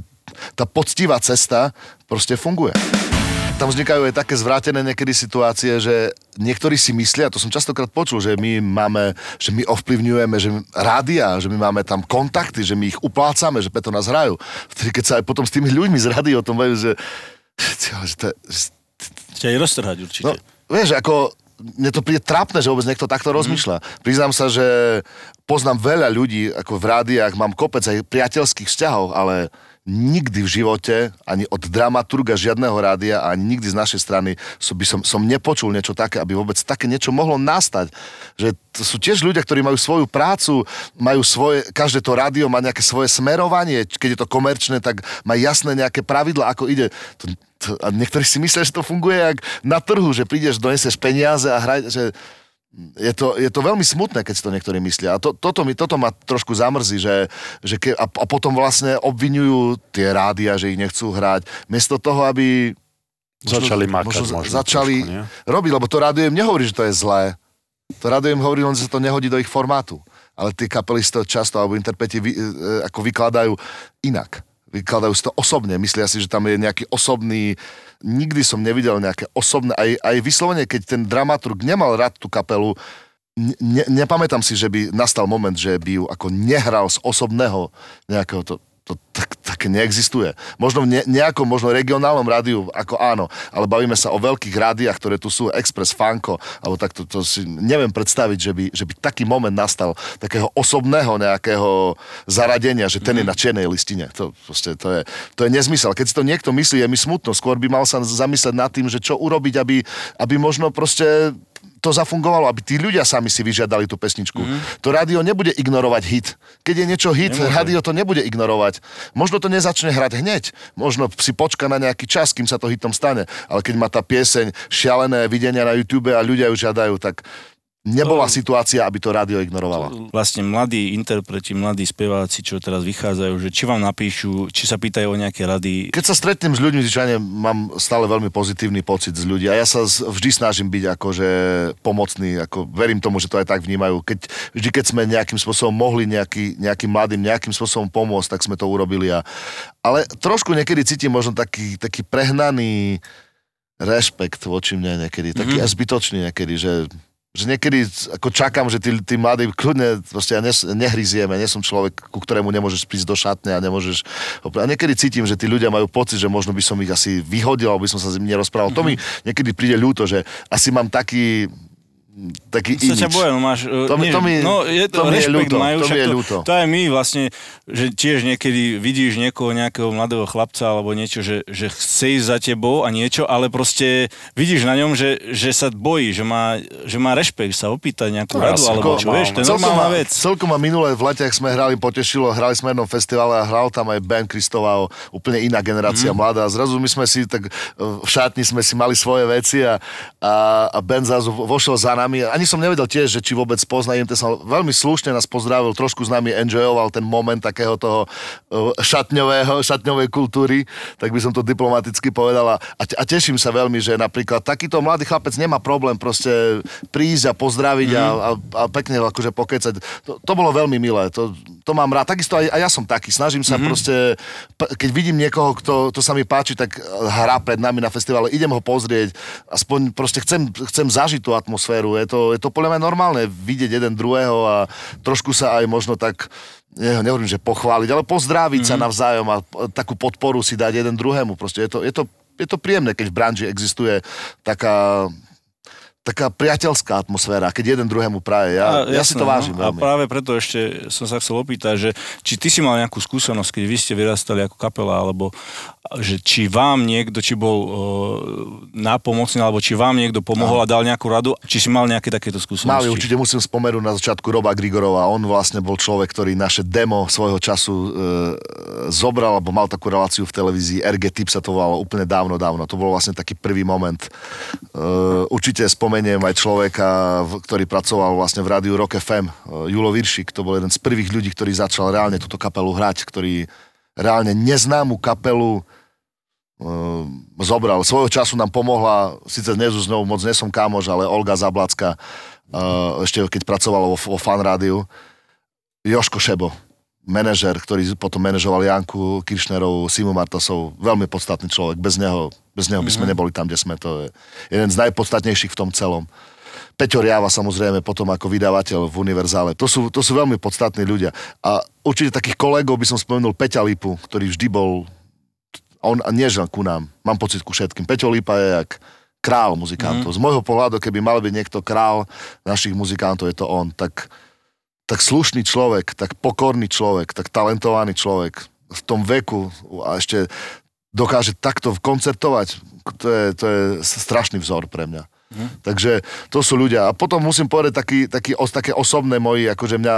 tá poctivá cesta proste funguje tam vznikajú aj také zvrátené niekedy situácie, že niektorí si myslia, to som častokrát počul, že my máme, že my ovplyvňujeme, že rádia, že my máme tam kontakty, že my ich uplácame, že preto nás hrajú. Vtedy, keď sa aj potom s tými ľuďmi z rády o tom bajú, že... že to, Ťa aj roztrhať určite. No, vieš, ako mne to príde trápne, že vôbec niekto takto mm. rozmýšľa. Priznám sa, že poznám veľa ľudí, ako v rádiách, mám kopec aj priateľských vzťahov, ale nikdy v živote, ani od dramaturga žiadneho rádia, ani nikdy z našej strany som, by som, som nepočul niečo také, aby vôbec také niečo mohlo nastať. Že to sú tiež ľudia, ktorí majú svoju prácu, majú svoje, každé to rádio má nejaké svoje smerovanie, keď je to komerčné, tak má jasné nejaké pravidla, ako ide. To, to, a niektorí si myslia, že to funguje jak na trhu, že prídeš, doneseš peniaze a hraj, že je to, je to veľmi smutné, keď si to niektorí myslia. A to, toto, mi, toto ma trošku zamrzí, že, že ke, a, a potom vlastne obvinujú tie rádia, že ich nechcú hrať. Miesto toho, aby... Začali možno, makať možno, možno začali trošku, robiť, lebo to rádio im nehovorí, že to je zlé. To rádio im hovorí len, že sa to nehodí do ich formátu. Ale tie kapely to často, alebo interpreti vy, e, ako vykladajú inak. Vykladajú si to osobne. Myslia si, že tam je nejaký osobný nikdy som nevidel nejaké osobné, aj, aj vyslovene, keď ten dramaturg nemal rád tú kapelu, ne, nepamätám si, že by nastal moment, že by ju ako nehral z osobného nejakého to, to tak, také neexistuje. Možno v ne, nejakom, možno regionálnom rádiu, ako áno, ale bavíme sa o veľkých rádiách, ktoré tu sú, Express, Fanko, alebo tak to, to si neviem predstaviť, že by, že by taký moment nastal takého osobného nejakého zaradenia, že ten mm. je na čiernej listine. To, proste, to, je, to je nezmysel. Keď si to niekto myslí, je mi smutno. Skôr by mal sa zamyslieť nad tým, že čo urobiť, aby, aby možno proste to zafungovalo, aby tí ľudia sami si vyžiadali tú pesničku. Mm. To rádio nebude ignorovať hit. Keď je niečo hit, Nemôže. rádio to nebude ignorovať. Možno to nezačne hrať hneď. Možno si počka na nejaký čas, kým sa to hitom stane. Ale keď má tá pieseň šialené videnia na YouTube a ľudia ju žiadajú, tak Nebola situácia, aby to rádio ignorovalo. Vlastne mladí interpreti, mladí speváci, čo teraz vychádzajú, že či vám napíšu, či sa pýtajú o nejaké rady. Keď sa stretnem s ľuďmi, zvyčajne mám stále veľmi pozitívny pocit z ľudí a ja sa vždy snažím byť akože pomocný, ako verím tomu, že to aj tak vnímajú. Keď, vždy, keď sme nejakým spôsobom mohli nejaký, nejakým mladým nejakým spôsobom pomôcť, tak sme to urobili. A, ale trošku niekedy cítim možno taký, taký prehnaný rešpekt voči mne niekedy, taký mm-hmm. až zbytočný niekedy, že že niekedy ako čakám, že tí, tí mladí kľudne, proste ja nes, nehryzieme, nie som človek, ku ktorému nemôžeš prísť do šatne a nemôžeš... A niekedy cítim, že tí ľudia majú pocit, že možno by som ich asi vyhodil, alebo by som sa s nimi nerozprával. Mm-hmm. To mi mhm. niekedy príde ľúto, že asi mám taký taký imič. ťa boja, no máš... E, to, nie, to mi, no, je to, to mi je ľúto, majú, to mi je ľúto. To, to aj my vlastne, že tiež niekedy vidíš niekoho, nejakého mladého chlapca alebo niečo, že, že chce ísť za tebou a niečo, ale proste vidíš na ňom, že, že sa bojí, že má, že má rešpekt, sa opýta nejakú no, radu alebo čo, vieš, to je normálna vec. Celkom ma minulé v lete, ak sme hrali, potešilo, hrali sme jednom festivale a hral tam aj Ben Kristová, úplne iná generácia mm. mladá. Zrazu my sme si tak v šatni sme si mali svoje veci a, a, a Ben zrazu vošiel za nami. Ani som nevedel tiež, že či vôbec pozná IMT. Som veľmi slušne nás pozdravil, trošku s nami enjoyoval ten moment takého toho uh, šatňového, šatňovej kultúry, tak by som to diplomaticky povedala. A, a teším sa veľmi, že napríklad takýto mladý chlapec nemá problém proste prísť a pozdraviť mm. a, a, a pekne akože pokecať. To, to bolo veľmi milé, to, to mám rád. Takisto aj, aj ja som taký, snažím sa mm-hmm. proste, keď vidím niekoho, kto to sa mi páči, tak hrá pred nami na festivale, idem ho pozrieť, aspoň proste chcem, chcem zažiť tú atmosféru. Je to, je to podľa mňa normálne vidieť jeden druhého a trošku sa aj možno tak ne, nehovorím, že pochváliť, ale pozdraviť mm-hmm. sa mhm. navzájom a takú podporu si dať jeden druhému. Proste je to, je to, je to príjemné, keď v branži existuje taká taká priateľská atmosféra, keď jeden druhému praje. Ja, a, ja si to no. vážim no. A práve preto ešte som sa chcel opýtať, že či ty si mal nejakú skúsenosť, keď vy ste vyrastali ako kapela, alebo že či vám niekto, či bol uh, nápomocný, alebo či vám niekto pomohol a dal nejakú radu, či si mal nejaké takéto skúsenosti? Mali, určite musím spomenúť na začiatku Roba Grigorova. On vlastne bol človek, ktorý naše demo svojho času uh, zobral, alebo mal takú reláciu v televízii. RG Tip sa to volalo úplne dávno, dávno. To bol vlastne taký prvý moment. Uh, určite spomeniem aj človeka, ktorý pracoval vlastne v rádiu Rock FM, uh, Julo Viršik. To bol jeden z prvých ľudí, ktorý začal reálne túto kapelu hrať, ktorý reálne neznámu kapelu uh, zobral. Svojho času nám pomohla, síce dnes už znovu moc nesom kámoš, ale Olga Zablacka, uh, ešte keď pracovala vo, vo fan rádiu, Joško Šebo, manažer, ktorý potom manažoval Janku Kiršnerovú, Simu Martasov, veľmi podstatný človek. Bez neho, bez neho by sme mhm. neboli tam, kde sme. To je jeden z najpodstatnejších v tom celom. Peťo Riava samozrejme potom ako vydavateľ v Univerzále. To sú, to sú veľmi podstatní ľudia. A určite takých kolegov by som spomenul Peťa Lipu, ktorý vždy bol, on nie ku nám, mám pocit ku všetkým. Peťo Lipa je jak král muzikantov. Mm. Z môjho pohľadu, keby mal byť niekto král našich muzikantov, je to on. Tak, tak slušný človek, tak pokorný človek, tak talentovaný človek v tom veku a ešte dokáže takto koncertovať, to je, to je strašný vzor pre mňa. Takže to sú ľudia. A potom musím povedať taký, taký, os, také osobné moji, akože mňa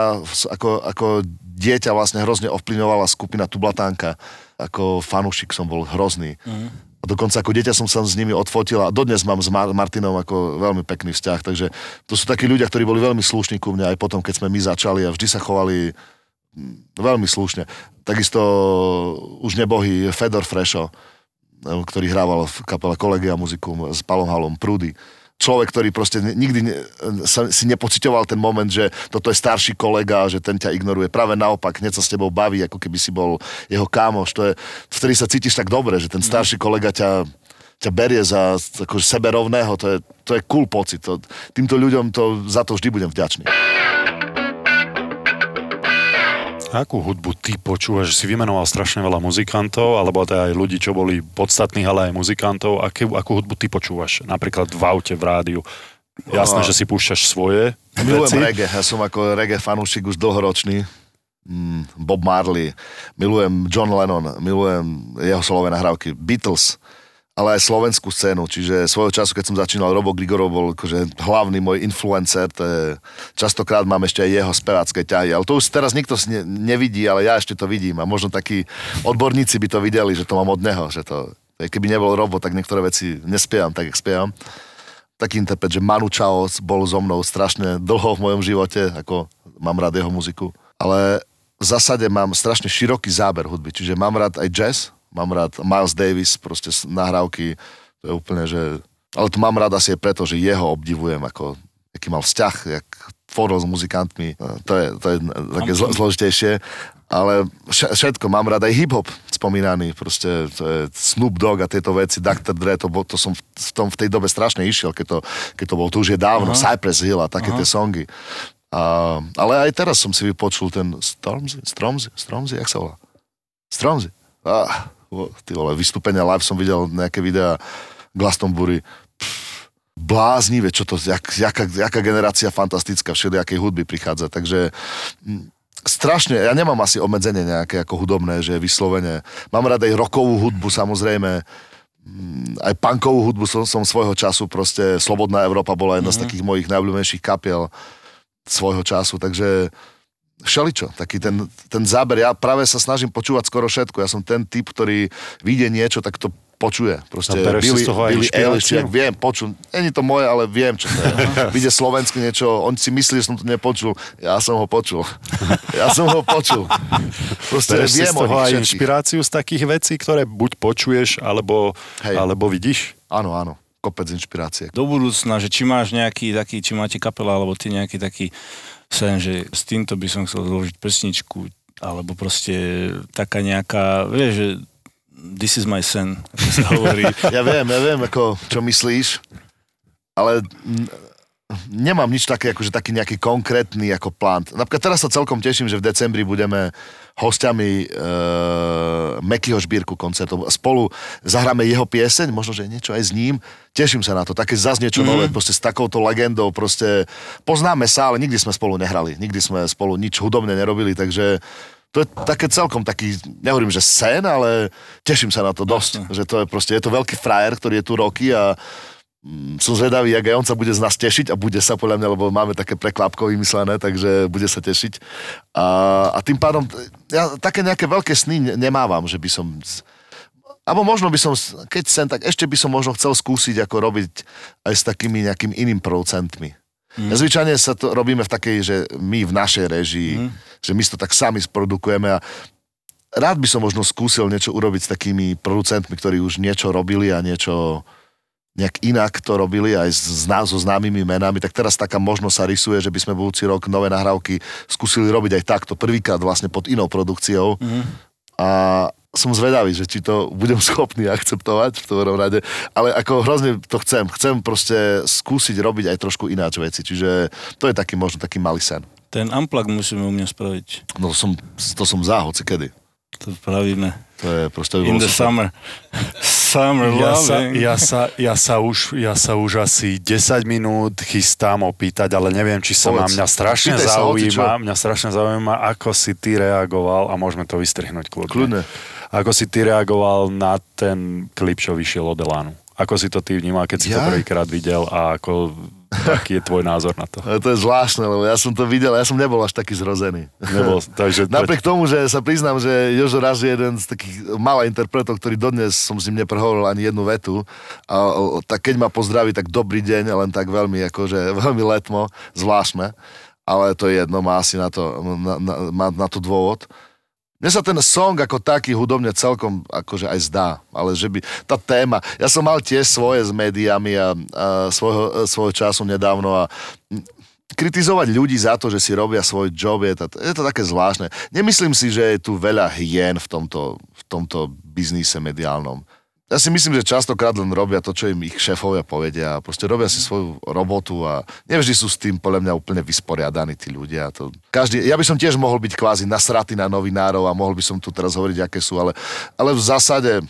ako, ako dieťa vlastne hrozne ovplyvňovala skupina Tublatánka. Ako fanúšik som bol hrozný. Hm. A dokonca ako dieťa som sa s nimi odfotil a dodnes mám s Martinom ako veľmi pekný vzťah. Takže to sú takí ľudia, ktorí boli veľmi slušní ku mne aj potom, keď sme my začali a vždy sa chovali hm, veľmi slušne. Takisto už nebohý Fedor Frešo, ktorý hrával v kapele Kolegia muzikum s Palom Halom Prúdy človek, ktorý proste nikdy ne, sa, si nepocitoval ten moment, že toto je starší kolega, že ten ťa ignoruje. Práve naopak, hneď sa s tebou baví, ako keby si bol jeho kámoš. To je, vtedy sa cítiš tak dobre, že ten starší kolega ťa, ťa berie za akože seberovného. To je, to je cool pocit. To, týmto ľuďom to, za to vždy budem vďačný. Akú hudbu ty počúvaš? Si vymenoval strašne veľa muzikantov, alebo teda aj ľudí, čo boli podstatní, ale aj muzikantov. Akú, akú hudbu ty počúvaš? Napríklad v aute, v rádiu. Jasné, že si púšťaš svoje Milujem veci. reggae. Ja som ako reggae fanúšik už dlhoročný. Mm, Bob Marley, milujem John Lennon, milujem jeho solové nahrávky, Beatles, ale aj slovenskú scénu, čiže svojho času, keď som začínal, Robo Grigorov bol akože hlavný môj influencer, to je, častokrát mám ešte aj jeho spevácké ťahy, ale to už teraz nikto ne, nevidí, ale ja ešte to vidím. A možno takí odborníci by to videli, že to mám od neho, že to, keby nebol Robo, tak niektoré veci nespievam tak, jak spievam. Taký interpret, že Manu Chao bol so mnou strašne dlho v mojom živote, ako mám rád jeho muziku, ale v zásade mám strašne široký záber hudby, čiže mám rád aj jazz, mám rád Miles Davis, proste nahrávky, to je úplne, že... Ale to mám rád asi aj preto, že jeho obdivujem, ako, aký mal vzťah, jak tvoril s muzikantmi, to je, to je také zlo, zložitejšie, ale všetko, mám rád aj hip-hop spomínaný, proste to je Snoop Dogg a tieto veci, Dr. Dre, to, to som v, tom, v tej dobe strašne išiel, keď to, keď to bol, to už je dávno, Aha. Cypress Hill a také Aha. tie songy. A, ale aj teraz som si vypočul ten Stormzy, Stormzy, Stormzy, jak sa volá? Stormzy. Ah, ty vole, vystúpenia live som videl nejaké videá Glastonbury, pff, bláznivé, čo to, jak, jaká, jaká generácia fantastická všelijakej hudby prichádza, takže m, mm, strašne, ja nemám asi obmedzenie nejaké ako hudobné, že vyslovene, mám rád aj rokovú hudbu samozrejme, mm, aj punkovú hudbu som, som svojho času, proste Slobodná Európa bola jedna mm-hmm. z mhm. takých mojich najobľúbenejších kapiel svojho času, takže všeličo, taký ten, ten záber. Ja práve sa snažím počúvať skoro všetko. Ja som ten typ, ktorý vyjde niečo, tak to počuje. Proste si z toho inšpiráciu? Eilish, jak viem, počul. Není to moje, ale viem, čo to je. Vyjde slovenské niečo, on si myslí, že som to nepočul. Ja som ho počul. Ja som ho počul. Proste Bereš si viem z o toho aj všetkých. inšpiráciu z takých vecí, ktoré buď počuješ, alebo, Hej. alebo vidíš? Áno, áno. Kopec inšpirácie. Do budúcna, že či máš nejaký taký, či máte kapela, alebo ty nejaký taký sen, že s týmto by som chcel zložiť pesničku, alebo proste taká nejaká, vieš, že this is my sen, ako sa hovorí. Ja viem, ja viem, ako, čo myslíš, ale nemám nič také, akože taký nejaký konkrétny ako plán. Napríklad teraz sa celkom teším, že v decembri budeme hostiami e, Mekyho Žbírku koncertov. Spolu zahráme jeho pieseň, možno, že niečo aj s ním. Teším sa na to. Také zase niečo mm. nové, proste s takouto legendou. Proste poznáme sa, ale nikdy sme spolu nehrali. Nikdy sme spolu nič hudobne nerobili, takže to je také celkom taký, nehovorím, že sen, ale teším sa na to dosť. Že to je proste, je to veľký frajer, ktorý je tu roky a som zvedavý, jak aj on sa bude z nás tešiť a bude sa podľa mňa, lebo máme také prekvapko vymyslené, takže bude sa tešiť. A, a tým pádom, ja také nejaké veľké sny ne- nemávam, že by som... Alebo možno by som, keď sem, tak ešte by som možno chcel skúsiť, ako robiť aj s takými nejakými iným producentmi. Mm. Zvyčajne sa to robíme v takej, že my v našej režii, mm. že my to tak sami sprodukujeme a rád by som možno skúsil niečo urobiť s takými producentmi, ktorí už niečo robili a niečo nejak inak to robili aj s, s, ná- so známymi menami, tak teraz taká možnosť sa rysuje, že by sme budúci rok nové nahrávky skúsili robiť aj takto, prvýkrát vlastne pod inou produkciou. Mm. A som zvedavý, že či to budem schopný akceptovať v prvom rade, ale ako hrozne to chcem. Chcem proste skúsiť robiť aj trošku ináč veci, čiže to je taký možno taký malý sen. Ten unplug musíme u mňa spraviť. No to som, to som za, hoci kedy. To spravíme. To je proste... In the summer. Summer Ja sa, ja, sa, ja, sa už, ja sa už asi 10 minút chystám opýtať, ale neviem, či sa ma Povedz. mňa strašne Pýtaj sa, zaujíma, mňa strašne zaujíma, ako si ty reagoval, a môžeme to vystrihnúť kľudne. Kľudne. Ako si ty reagoval na ten klip, čo vyšiel od Elánu? Ako si to ty vnímal, keď si to Ja? prvýkrát videl a ako, aký je tvoj názor na to? To je zvláštne, lebo ja som to videl, ja som nebol až taký zrozený. Nebol, takže Napriek tomu, že sa priznám, že Jožo Raz je jeden z takých malých interpretov, ktorý dodnes som s ním neprehovoril ani jednu vetu. A tak keď ma pozdraví, tak dobrý deň, len tak veľmi, akože veľmi letmo, zvláštne. Ale to je jedno, má asi na to, na, na, má na to dôvod. Mne sa ten song ako taký hudobne celkom akože aj zdá, ale že by tá téma, ja som mal tiež svoje s médiami a, a svojho, svojho času nedávno a kritizovať ľudí za to, že si robia svoj job, je to, je to také zvláštne. Nemyslím si, že je tu veľa hien v tomto, v tomto biznise mediálnom. Ja si myslím, že častokrát len robia to, čo im ich šéfovia povedia proste robia si svoju robotu a nevždy sú s tým podľa mňa úplne vysporiadaní tí ľudia. To, každý, ja by som tiež mohol byť kvázi nasratý na novinárov a mohol by som tu teraz hovoriť, aké sú, ale, ale v zásade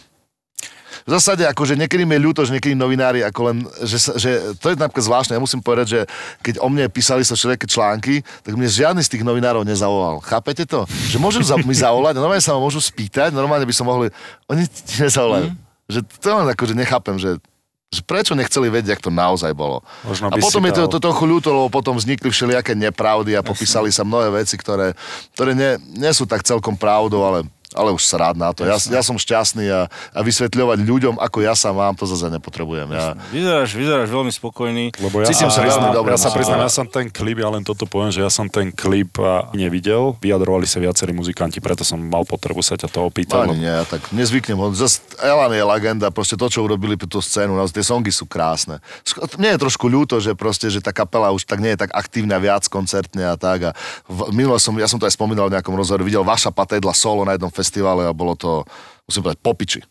v zásade akože niekedy mi je ľúto, že niekedy novinári ako len, že, že to je napríklad zvláštne, ja musím povedať, že keď o mne písali sa všelijaké články, tak mne žiadny z tých novinárov nezavolal. Chápete to? Že môžu za, mi zavolať, normálne sa ma môžu spýtať, normálne by som mohli, oni ti nezavolajú. Mm. Že to len akože nechápem, že že prečo nechceli vedieť, jak to naozaj bolo. Možno a potom je to, to trochu ľúto, lebo potom vznikli všelijaké nepravdy a popísali sa mnohé veci, ktoré, ktoré nie, nie sú tak celkom pravdou, ale, ale už sa rád na to. Ja, ja som šťastný a, a vysvetľovať ľuďom, ako ja sa mám, to zase nepotrebujem. Ja, Vyzeráš, vyzeráš veľmi spokojný. Lebo ja Cítim sa, sa priznám, veľmi dobre, ja sa priznám, ja som ten klip, ja len toto poviem, že ja som ten klip a, nevidel. Vyjadrovali sa viacerí muzikanti, preto som mal potrebu sa ťa to opýtať. Ani lebo- nie, ja tak nezvyknem. Zas Elan je legenda, proste to, čo urobili pre tú scénu, naozaj tie songy sú krásne. Mne je trošku ľúto, že proste, že tá kapela už tak nie je tak aktívna viac koncertne a tak. A v, minule som, ja som to aj spomínal v nejakom rozhovore, videl vaša patédla solo na jednom festivale a bolo to, musím povedať, popiči.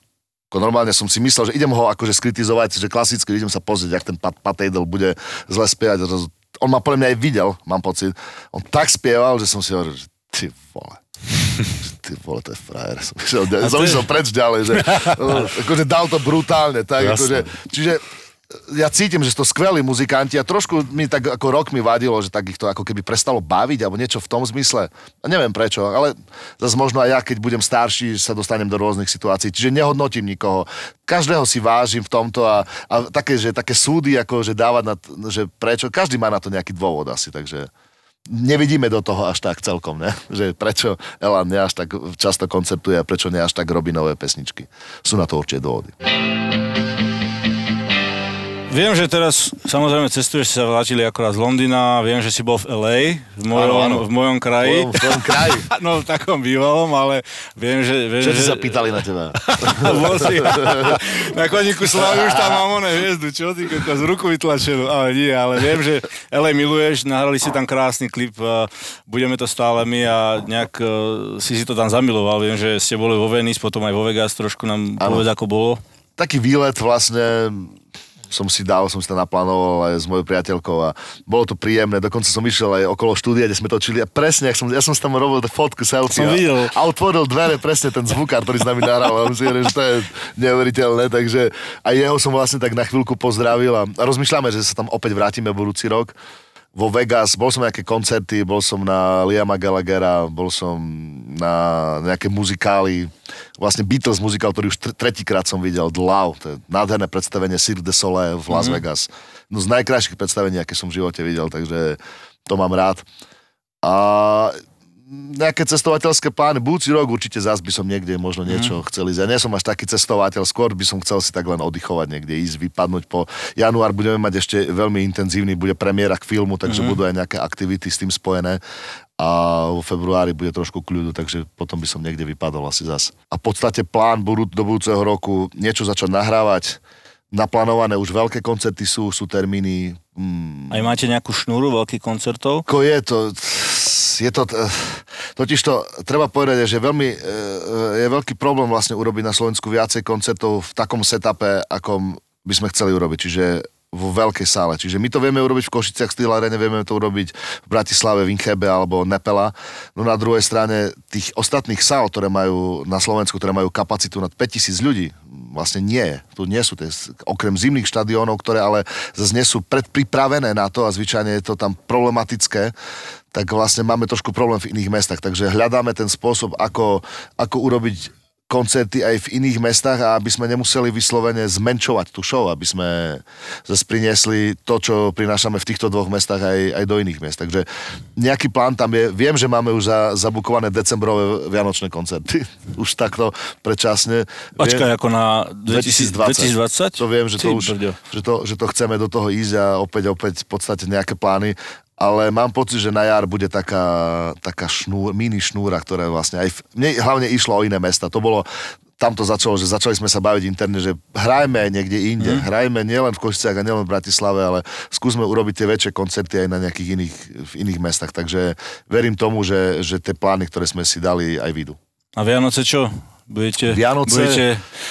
Ako normálne som si myslel, že idem ho akože skritizovať, že klasicky idem sa pozrieť, jak ten Pat Patejdl bude zle spievať. On ma podľa mňa aj videl, mám pocit. On tak spieval, že som si hovoril, že ty vole. Ty vole, to je frajer. Som išiel, som išiel preč ďalej, že akože dal to brutálne, tak, akože, čiže ja cítim, že sú to skvelí muzikanti a trošku mi tak ako rok mi vadilo, že tak ich to ako keby prestalo baviť alebo niečo v tom zmysle. A neviem prečo, ale zase možno aj ja, keď budem starší, sa dostanem do rôznych situácií. Čiže nehodnotím nikoho. Každého si vážim v tomto a, a také, že také súdy, ako že dávať na, že prečo, každý má na to nejaký dôvod asi, takže nevidíme do toho až tak celkom, ne? že prečo Elan ne až tak často koncertuje a prečo ne až tak robí nové pesničky. Sú na to určite dôvody. Viem, že teraz samozrejme cestuješ, si sa vrátili akorát z Londýna, viem, že si bol v LA, v mojom, Áno, áno. v mojom kraji. V tvojom kraji. No v takom bývalom, ale viem, že... Viem, Všetci že... sa pýtali na teba. Bol si. Na koníku slavy už tam mám oné hviezdu, čo ty, z ruku vytlačenú, ale nie, ale viem, že LA miluješ, nahrali si tam krásny klip, a budeme to stále my a nejak e, si si to tam zamiloval, viem, že ste boli vo Venice, potom aj vo Vegas, trošku nám Áno. povedz, ako bolo. Taký výlet vlastne som si dal, som si to naplánoval aj s mojou priateľkou a bolo to príjemné. Dokonca som išiel aj okolo štúdia, kde sme točili a presne, jak som, ja som si tam robil fotku, selfie Som a, videl. a otvoril dvere presne ten zvukár, ktorý s nami nahral. A hovorí, že to je neuveriteľné, takže aj jeho som vlastne tak na chvíľku pozdravil a, a rozmýšľame, že sa tam opäť vrátime budúci rok vo Vegas, bol som na nejaké koncerty, bol som na Liama Gallaghera, bol som na nejaké muzikály, vlastne Beatles muzikál, ktorý už tr- tretíkrát som videl, The Love, to je nádherné predstavenie Cirque du Soleil v Las Vegas. No z najkrajších predstavení, aké som v živote videl, takže to mám rád. A nejaké cestovateľské plány, budúci rok určite zás by som niekde možno niečo mm. chcel ísť. Ja nie som až taký cestovateľ, skôr by som chcel si tak len oddychovať niekde, ísť, vypadnúť po január. Budeme mať ešte veľmi intenzívny, bude premiéra k filmu, takže mm. budú aj nejaké aktivity s tým spojené a vo februári bude trošku kľudu, takže potom by som niekde vypadol asi zas. A v podstate plán budú do budúceho roku niečo začať nahrávať, naplánované už veľké koncerty sú, sú termíny, mm, Aj máte nejakú šnúru veľkých koncertov? ako je to, je to, totiž to, treba povedať, že veľmi, e, je veľký problém vlastne urobiť na Slovensku viacej koncertov v takom setupe, akom by sme chceli urobiť, čiže vo veľkej sále. Čiže my to vieme urobiť v Košiciach, Steel Arene, vieme to urobiť v Bratislave, v Inchebe alebo Nepela. No na druhej strane tých ostatných sál, ktoré majú na Slovensku, ktoré majú kapacitu nad 5000 ľudí, vlastne nie. Tu nie sú tie, okrem zimných štadiónov, ktoré ale zase nie sú predpripravené na to a zvyčajne je to tam problematické, tak vlastne máme trošku problém v iných mestách. Takže hľadáme ten spôsob, ako, ako urobiť koncerty aj v iných mestách a aby sme nemuseli vyslovene zmenšovať tú show, aby sme zase priniesli to, čo prinášame v týchto dvoch mestách aj, aj do iných miest. Takže nejaký plán tam je. Viem, že máme už za, zabukované decembrové vianočné koncerty. Už takto predčasne. Počkaj, ako na 2020? 2020? to viem, že to Ty už, brďo. že to, že to chceme do toho ísť a opäť, opäť v podstate nejaké plány. Ale mám pocit, že na jar bude taká, taká šnúr, mini šnúra, ktorá vlastne aj... V, mne hlavne išlo o iné mesta. To bolo, tam to začalo, že začali sme sa baviť interne, že hrajme aj niekde inde. Mm. Hrajme nielen v Košiciach a nielen v Bratislave, ale skúsme urobiť tie väčšie koncerty aj na nejakých iných, v iných mestách. Takže verím tomu, že, že tie plány, ktoré sme si dali, aj vyjdú. A Vianoce čo? Budete, Vianoce- budete,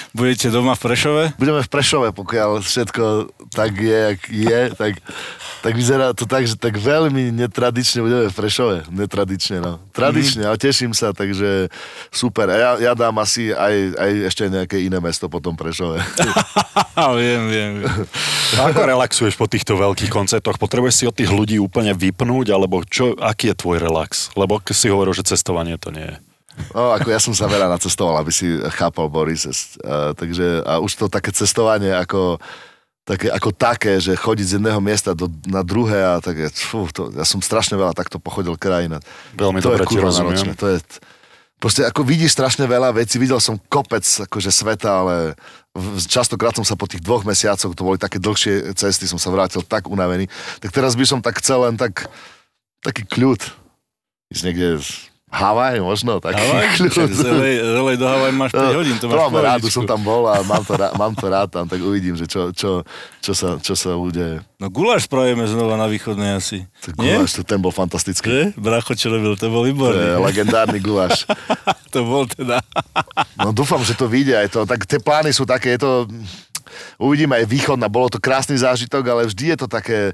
budete doma v Prešove? budeme v Prešove, pokiaľ všetko tak je, jak je, tak, tak vyzerá to tak, že tak veľmi netradične budeme v Prešove. Netradične, no. Tradične, ale teším sa, takže super. A ja, ja dám asi aj, aj ešte nejaké iné mesto po tom Prešove. viem, viem. viem. Ako relaxuješ po týchto veľkých koncertoch? Potrebuješ si od tých ľudí úplne vypnúť, alebo čo, aký je tvoj relax? Lebo si hovoril, že cestovanie to nie je. No, ako ja som sa veľa nacestoval, aby si chápal Boris. A, takže, a už to také cestovanie ako, také, ako také, že chodiť z jedného miesta do, na druhé a také, fú, to, ja som strašne veľa takto pochodil krajina. Veľmi to dobre je ti rozumiem. náročné, To je, proste ako vidíš strašne veľa vecí, videl som kopec akože sveta, ale častokrát som sa po tých dvoch mesiacoch, to boli také dlhšie cesty, som sa vrátil tak unavený. Tak teraz by som tak chcel len tak, taký kľud. Ísť niekde Havaj možno, taký Havaj? kľud. Však Z LA, z LA do Havaj máš 5 hodín, to máš mám rád, pohodičku. už som tam bol a mám to, rád, mám to rád tam, tak uvidím, že čo, čo, čo, sa, čo sa bude. No guláš spravíme znova na východnej asi. Nie? guláš, to, ten bol fantastický. Že? Bracho, čo robil, to bol To je výborný. legendárny guláš. to bol teda... No dúfam, že to vyjde aj to. Tak tie plány sú také, je to... Uvidíme aj východná, bolo to krásny zážitok, ale vždy je to také,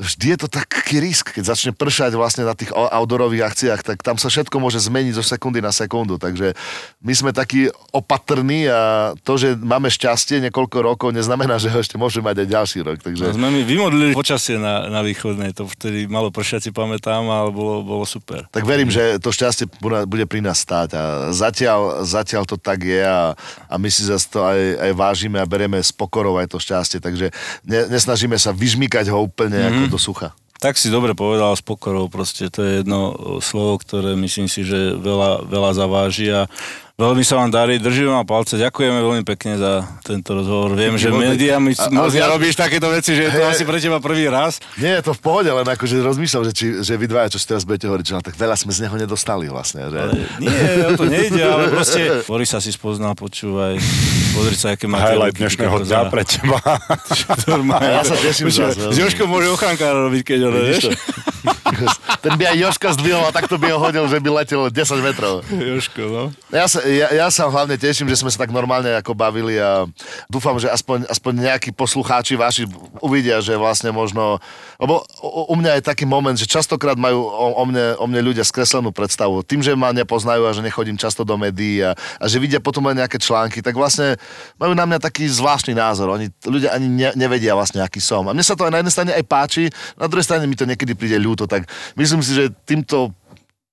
vždy je to taký risk, keď začne pršať vlastne na tých outdoorových akciách, tak tam sa všetko môže zmeniť zo sekundy na sekundu, takže my sme takí opatrní a to, že máme šťastie niekoľko rokov, neznamená, že ho ešte môže mať aj ďalší rok, No, takže sme mi vymodlili počasie na, na východnej, to vtedy malo pršať, si pamätám, ale bolo, bolo super. tak verím, že to šťastie bude- pri nás stáť a zatiaľ, zatiaľ to tak je a, a my si zase to aj, aj vážime a bereme s pokorou aj to šťastie, takže ne, nesnažíme sa vyžmykať ho úplne mm-hmm. ako do sucha. Tak si dobre povedal s pokorou, proste to je jedno slovo, ktoré myslím si, že veľa, veľa zaváži a Veľmi sa vám darí, držím vám palce, ďakujeme veľmi pekne za tento rozhovor. Viem, že médiá mi ja... robíš takéto veci, že je to hey, asi pre teba prvý raz. Nie, je to v pohode, len akože rozmýšľam, že, či, že vy dvaja, čo si teraz budete hovoriť, že no, tak veľa sme z neho nedostali vlastne. Že... Ale nie, o to nejde, ale proste Boris sa si spoznal, počúvaj, pozri sa, aké máte Highlight dnešného dňa pre teba. ja sa teším za S Jožkom môže ochránkára robiť, keď ho vieš. Ten by aj Joška zdvihol a takto by ho hodil, že by letel 10 metrov. Joško, no. Ja sa, ja, ja sa hlavne teším, že sme sa tak normálne ako bavili a dúfam, že aspoň, aspoň nejakí poslucháči vaši uvidia, že vlastne možno, lebo u, u mňa je taký moment, že častokrát majú o, o, mne, o mne ľudia skreslenú predstavu. Tým, že ma nepoznajú a že nechodím často do médií a, a že vidia potom aj nejaké články, tak vlastne majú na mňa taký zvláštny názor. Oni, ľudia ani ne, nevedia vlastne, aký som. A mne sa to aj na jednej strane aj páči, na druhej strane mi to niekedy príde ľúto, tak myslím si, že týmto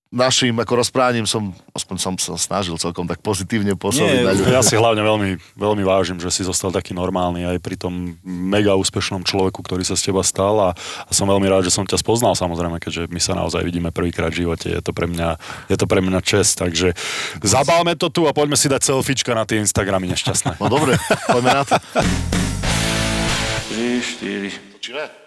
našim ako rozprávaním som, aspoň som sa snažil celkom tak pozitívne pôsobiť. Ja si hlavne veľmi, veľmi vážim, že si zostal taký normálny aj pri tom mega úspešnom človeku, ktorý sa z teba stal a, a som veľmi rád, že som ťa spoznal samozrejme, keďže my sa naozaj vidíme prvýkrát v živote. Je to pre mňa, je to pre mňa čest, takže zabálme to tu a poďme si dať selfiečka na tie Instagramy nešťastné. No dobre, poďme na to. 3, 4. Počíme?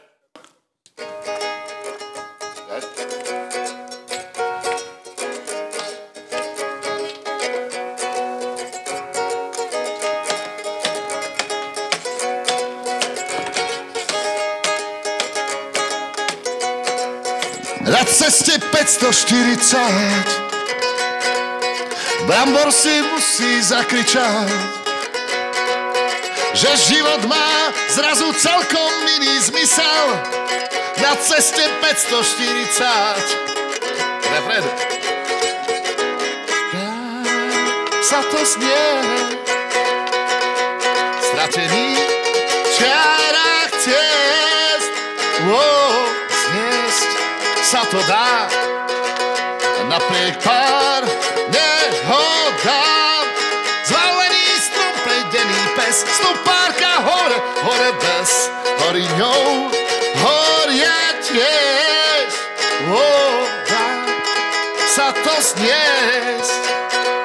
Na ceste 540 Brambor si musí zakričať Že život má zrazu celkom iný zmysel. Na ceste 540 Refred sa to znie Stratený čárach ciest wow sa to dá napriek pár nehodám. Zvalený strom, prejdený pes, stupárka hore, hore bez, horí ňou, horia tiež. Oh, sa to zniesť,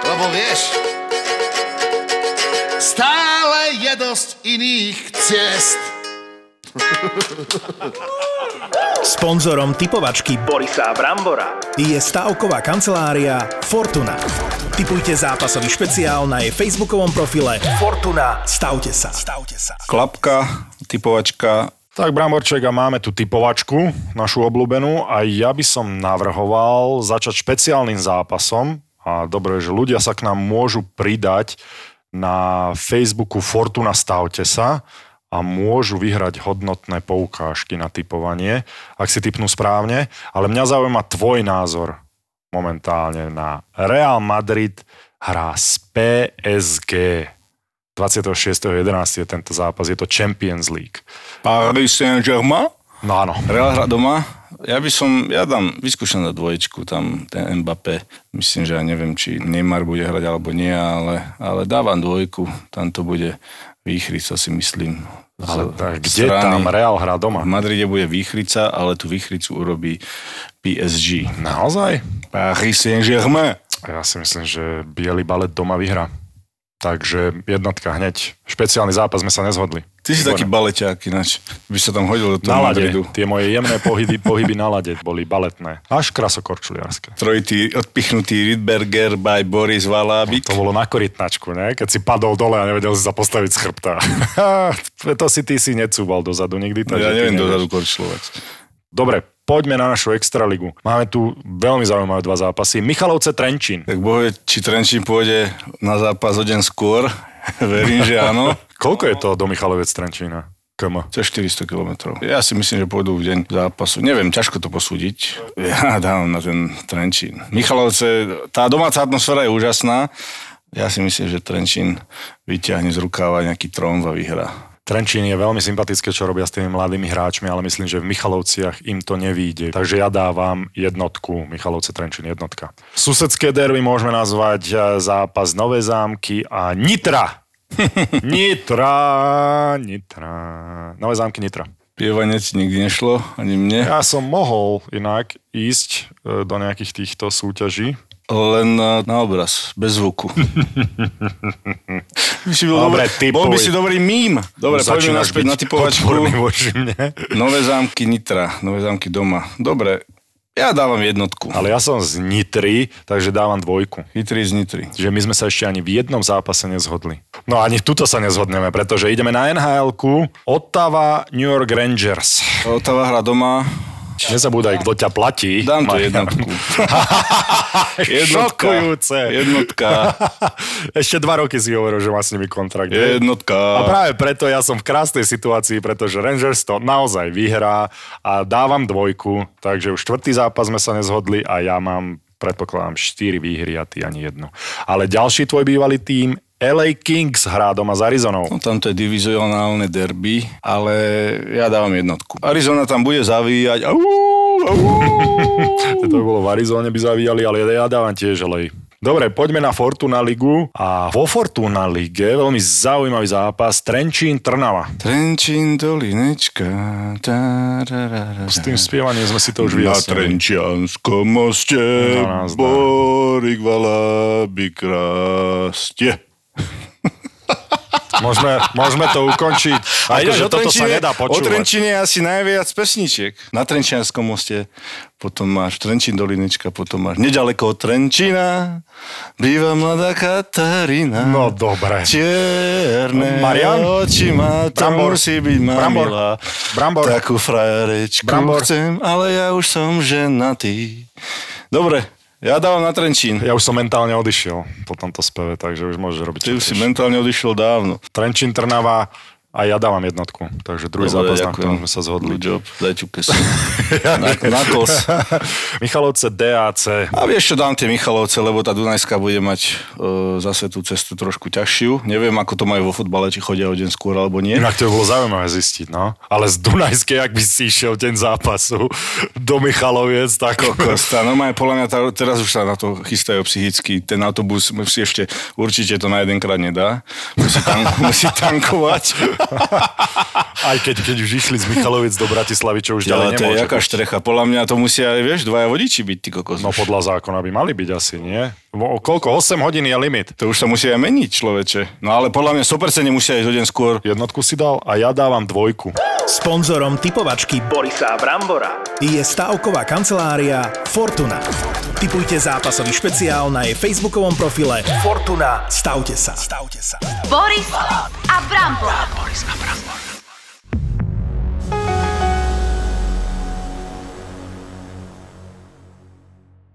lebo vieš, stále je dosť iných ciest. Sponzorom typovačky Borisa Brambora je stavková kancelária Fortuna. Typujte zápasový špeciál na jej facebookovom profile Fortuna. Stavte sa. Stavte sa. Klapka, typovačka tak, Bramborček, a máme tu typovačku, našu obľúbenú, a ja by som navrhoval začať špeciálnym zápasom. A dobre, že ľudia sa k nám môžu pridať na Facebooku Fortuna Stavte sa a môžu vyhrať hodnotné poukážky na typovanie, ak si typnú správne. Ale mňa zaujíma tvoj názor momentálne na Real Madrid hrá z PSG. 26.11. je tento zápas, je to Champions League. Paris Saint-Germain? No áno. Real hra doma? Ja by som, ja dám, vyskúšam na dvoječku, tam ten Mbappé, myslím, že ja neviem, či Neymar bude hrať alebo nie, ale, ale dávam dvojku, tam to bude Výchrica si myslím. Ale tak, kde strany. tam Real hrá doma? V Madride bude Výchrica, ale tú Výchricu urobí PSG. Naozaj? Paris Saint-Germain. Ja si myslím, že Bielý balet doma vyhrá. Takže jednotka hneď. Špeciálny zápas sme sa nezhodli. Ty si taký baleťák ináč. By sa tam hodil do toho na lade. Tie moje jemné pohyby, pohyby na lade boli baletné. Až krasokorčuliarské. Trojitý odpichnutý Rydberger by Boris Valábik. No, to bolo na korytnačku, ne? Keď si padol dole a nevedel si sa postaviť z chrbta. to si ty si necúval dozadu nikdy. No, ja neviem dozadu korčulovať. Dobre, poďme na našu extraligu. Máme tu veľmi zaujímavé dva zápasy. Michalovce Trenčín. Tak bohe, či Trenčín pôjde na zápas o deň skôr, Verím, že áno. Koľko je to do Michalovec Trenčína? Kama. To 400 km. Ja si myslím, že pôjdu v deň zápasu. Neviem, ťažko to posúdiť. Ja dávam na ten Trenčín. Michalovce, tá domáca atmosféra je úžasná. Ja si myslím, že Trenčín vyťahne z rukáva nejaký trón a vyhrá. Trenčín je veľmi sympatické, čo robia s tými mladými hráčmi, ale myslím, že v Michalovciach im to nevíde. Takže ja dávam jednotku, Michalovce Trenčín jednotka. Susedské derby môžeme nazvať eh, zápas Nové zámky a Nitra. Nitra, Nitra. Nové zámky Nitra. Pievanie ti nikdy nešlo, ani mne. Ja som mohol inak ísť e, do nejakých týchto súťaží. Len na, na obraz, bez zvuku. by si bol, Dobre, dobrý, bol by si dobrý mím. Dobre, poďme Začínaš naspäť na typovačku. Nové zámky Nitra, nové zámky doma. Dobre, ja dávam jednotku. Ale ja som z Nitry, takže dávam dvojku. Chytrý z Nitry. Že my sme sa ešte ani v jednom zápase nezhodli. No ani tuto sa nezhodneme, pretože ideme na nhl Ottawa New York Rangers. Otava hra doma. Nezabúdaj, kto ťa platí. Dám Marian. jednotku. Šokujúce. Jednotka. Ešte dva roky si hovoril, že má s nimi kontrakt. Jednotka. A práve preto ja som v krásnej situácii, pretože Rangers to naozaj vyhrá a dávam dvojku, takže už štvrtý zápas sme sa nezhodli a ja mám predpokladám 4 výhry a ty ani jednu. Ale ďalší tvoj bývalý tým LA Kings hrá doma s Arizonou. No, tam to je divizionálne derby, ale ja dávam jednotku. Arizona tam bude zavíjať. Au, au. To by bolo v Arizone by zavíjali, ale ja dávam tiež LA. Dobre, poďme na Fortuna ligu a vo Fortuna lige veľmi zaujímavý zápas Trenčín Trnava. Trenčín dolinečka. Tararara. S tým spievaním sme si to už Na vyjasnili. Trenčianskom moste No. Borik Valaby krástie. Môžeme, môžeme to ukončiť. Akože toto sa nedá o počúvať. Trenčine je asi najviac pesničiek. Na Trenčianskom moste, potom máš Trenčín Dolinečka, potom máš nedaleko od Trenčína, býva mladá Katarína. No dobre. Čierne Marian? oči má, to Brambor. musí byť Brambor. mamila. Brambor. Takú frajerečku Brambor. chcem, ale ja už som ženatý. Dobre, ja dávam na Trenčín. Ja už som mentálne odišiel po tomto speve, takže už môžeš robiť. Ty už si mentálne odišiel dávno. Trenčín Trnava a ja dávam jednotku. Takže druhý zápas, na ktorom sme sa zhodli. Good job, daj na, na kos. Michalovce DAC. A vieš čo, dám tie Michalovce, lebo tá Dunajská bude mať e, zase tú cestu trošku ťažšiu. Neviem, ako to majú vo futbale, či chodia o deň skôr alebo nie. Inak to by bolo zaujímavé zistiť, no. Ale z Dunajskej, ak by si išiel deň zápasu do Michaloviec, tak... Kosta, no aj podľa mňa tá, teraz už sa na to chystajú psychicky. Ten autobus si ešte určite to na jedenkrát nedá. Musí, tank, musí tankovať. Aj keď, keď už išli z Michaloviec do Bratislavy, čo už ďalej Ale to je nemôže. jaká štrecha. Podľa mňa to musia vieš, dvaja vodiči byť, ty kokos. No podľa zákona by mali byť asi, nie? O, koľko? 8 hodín je limit. To už sa musia aj meniť, človeče. No ale podľa mňa 100% musia ísť o deň skôr. Jednotku si dal a ja dávam dvojku. Sponzorom typovačky Borisa Brambora je stavková kancelária Fortuna. Typujte zápasový špeciál na jej facebookovom profile Fortuna. Stavte sa. Stavte sa. Boris a Brambor.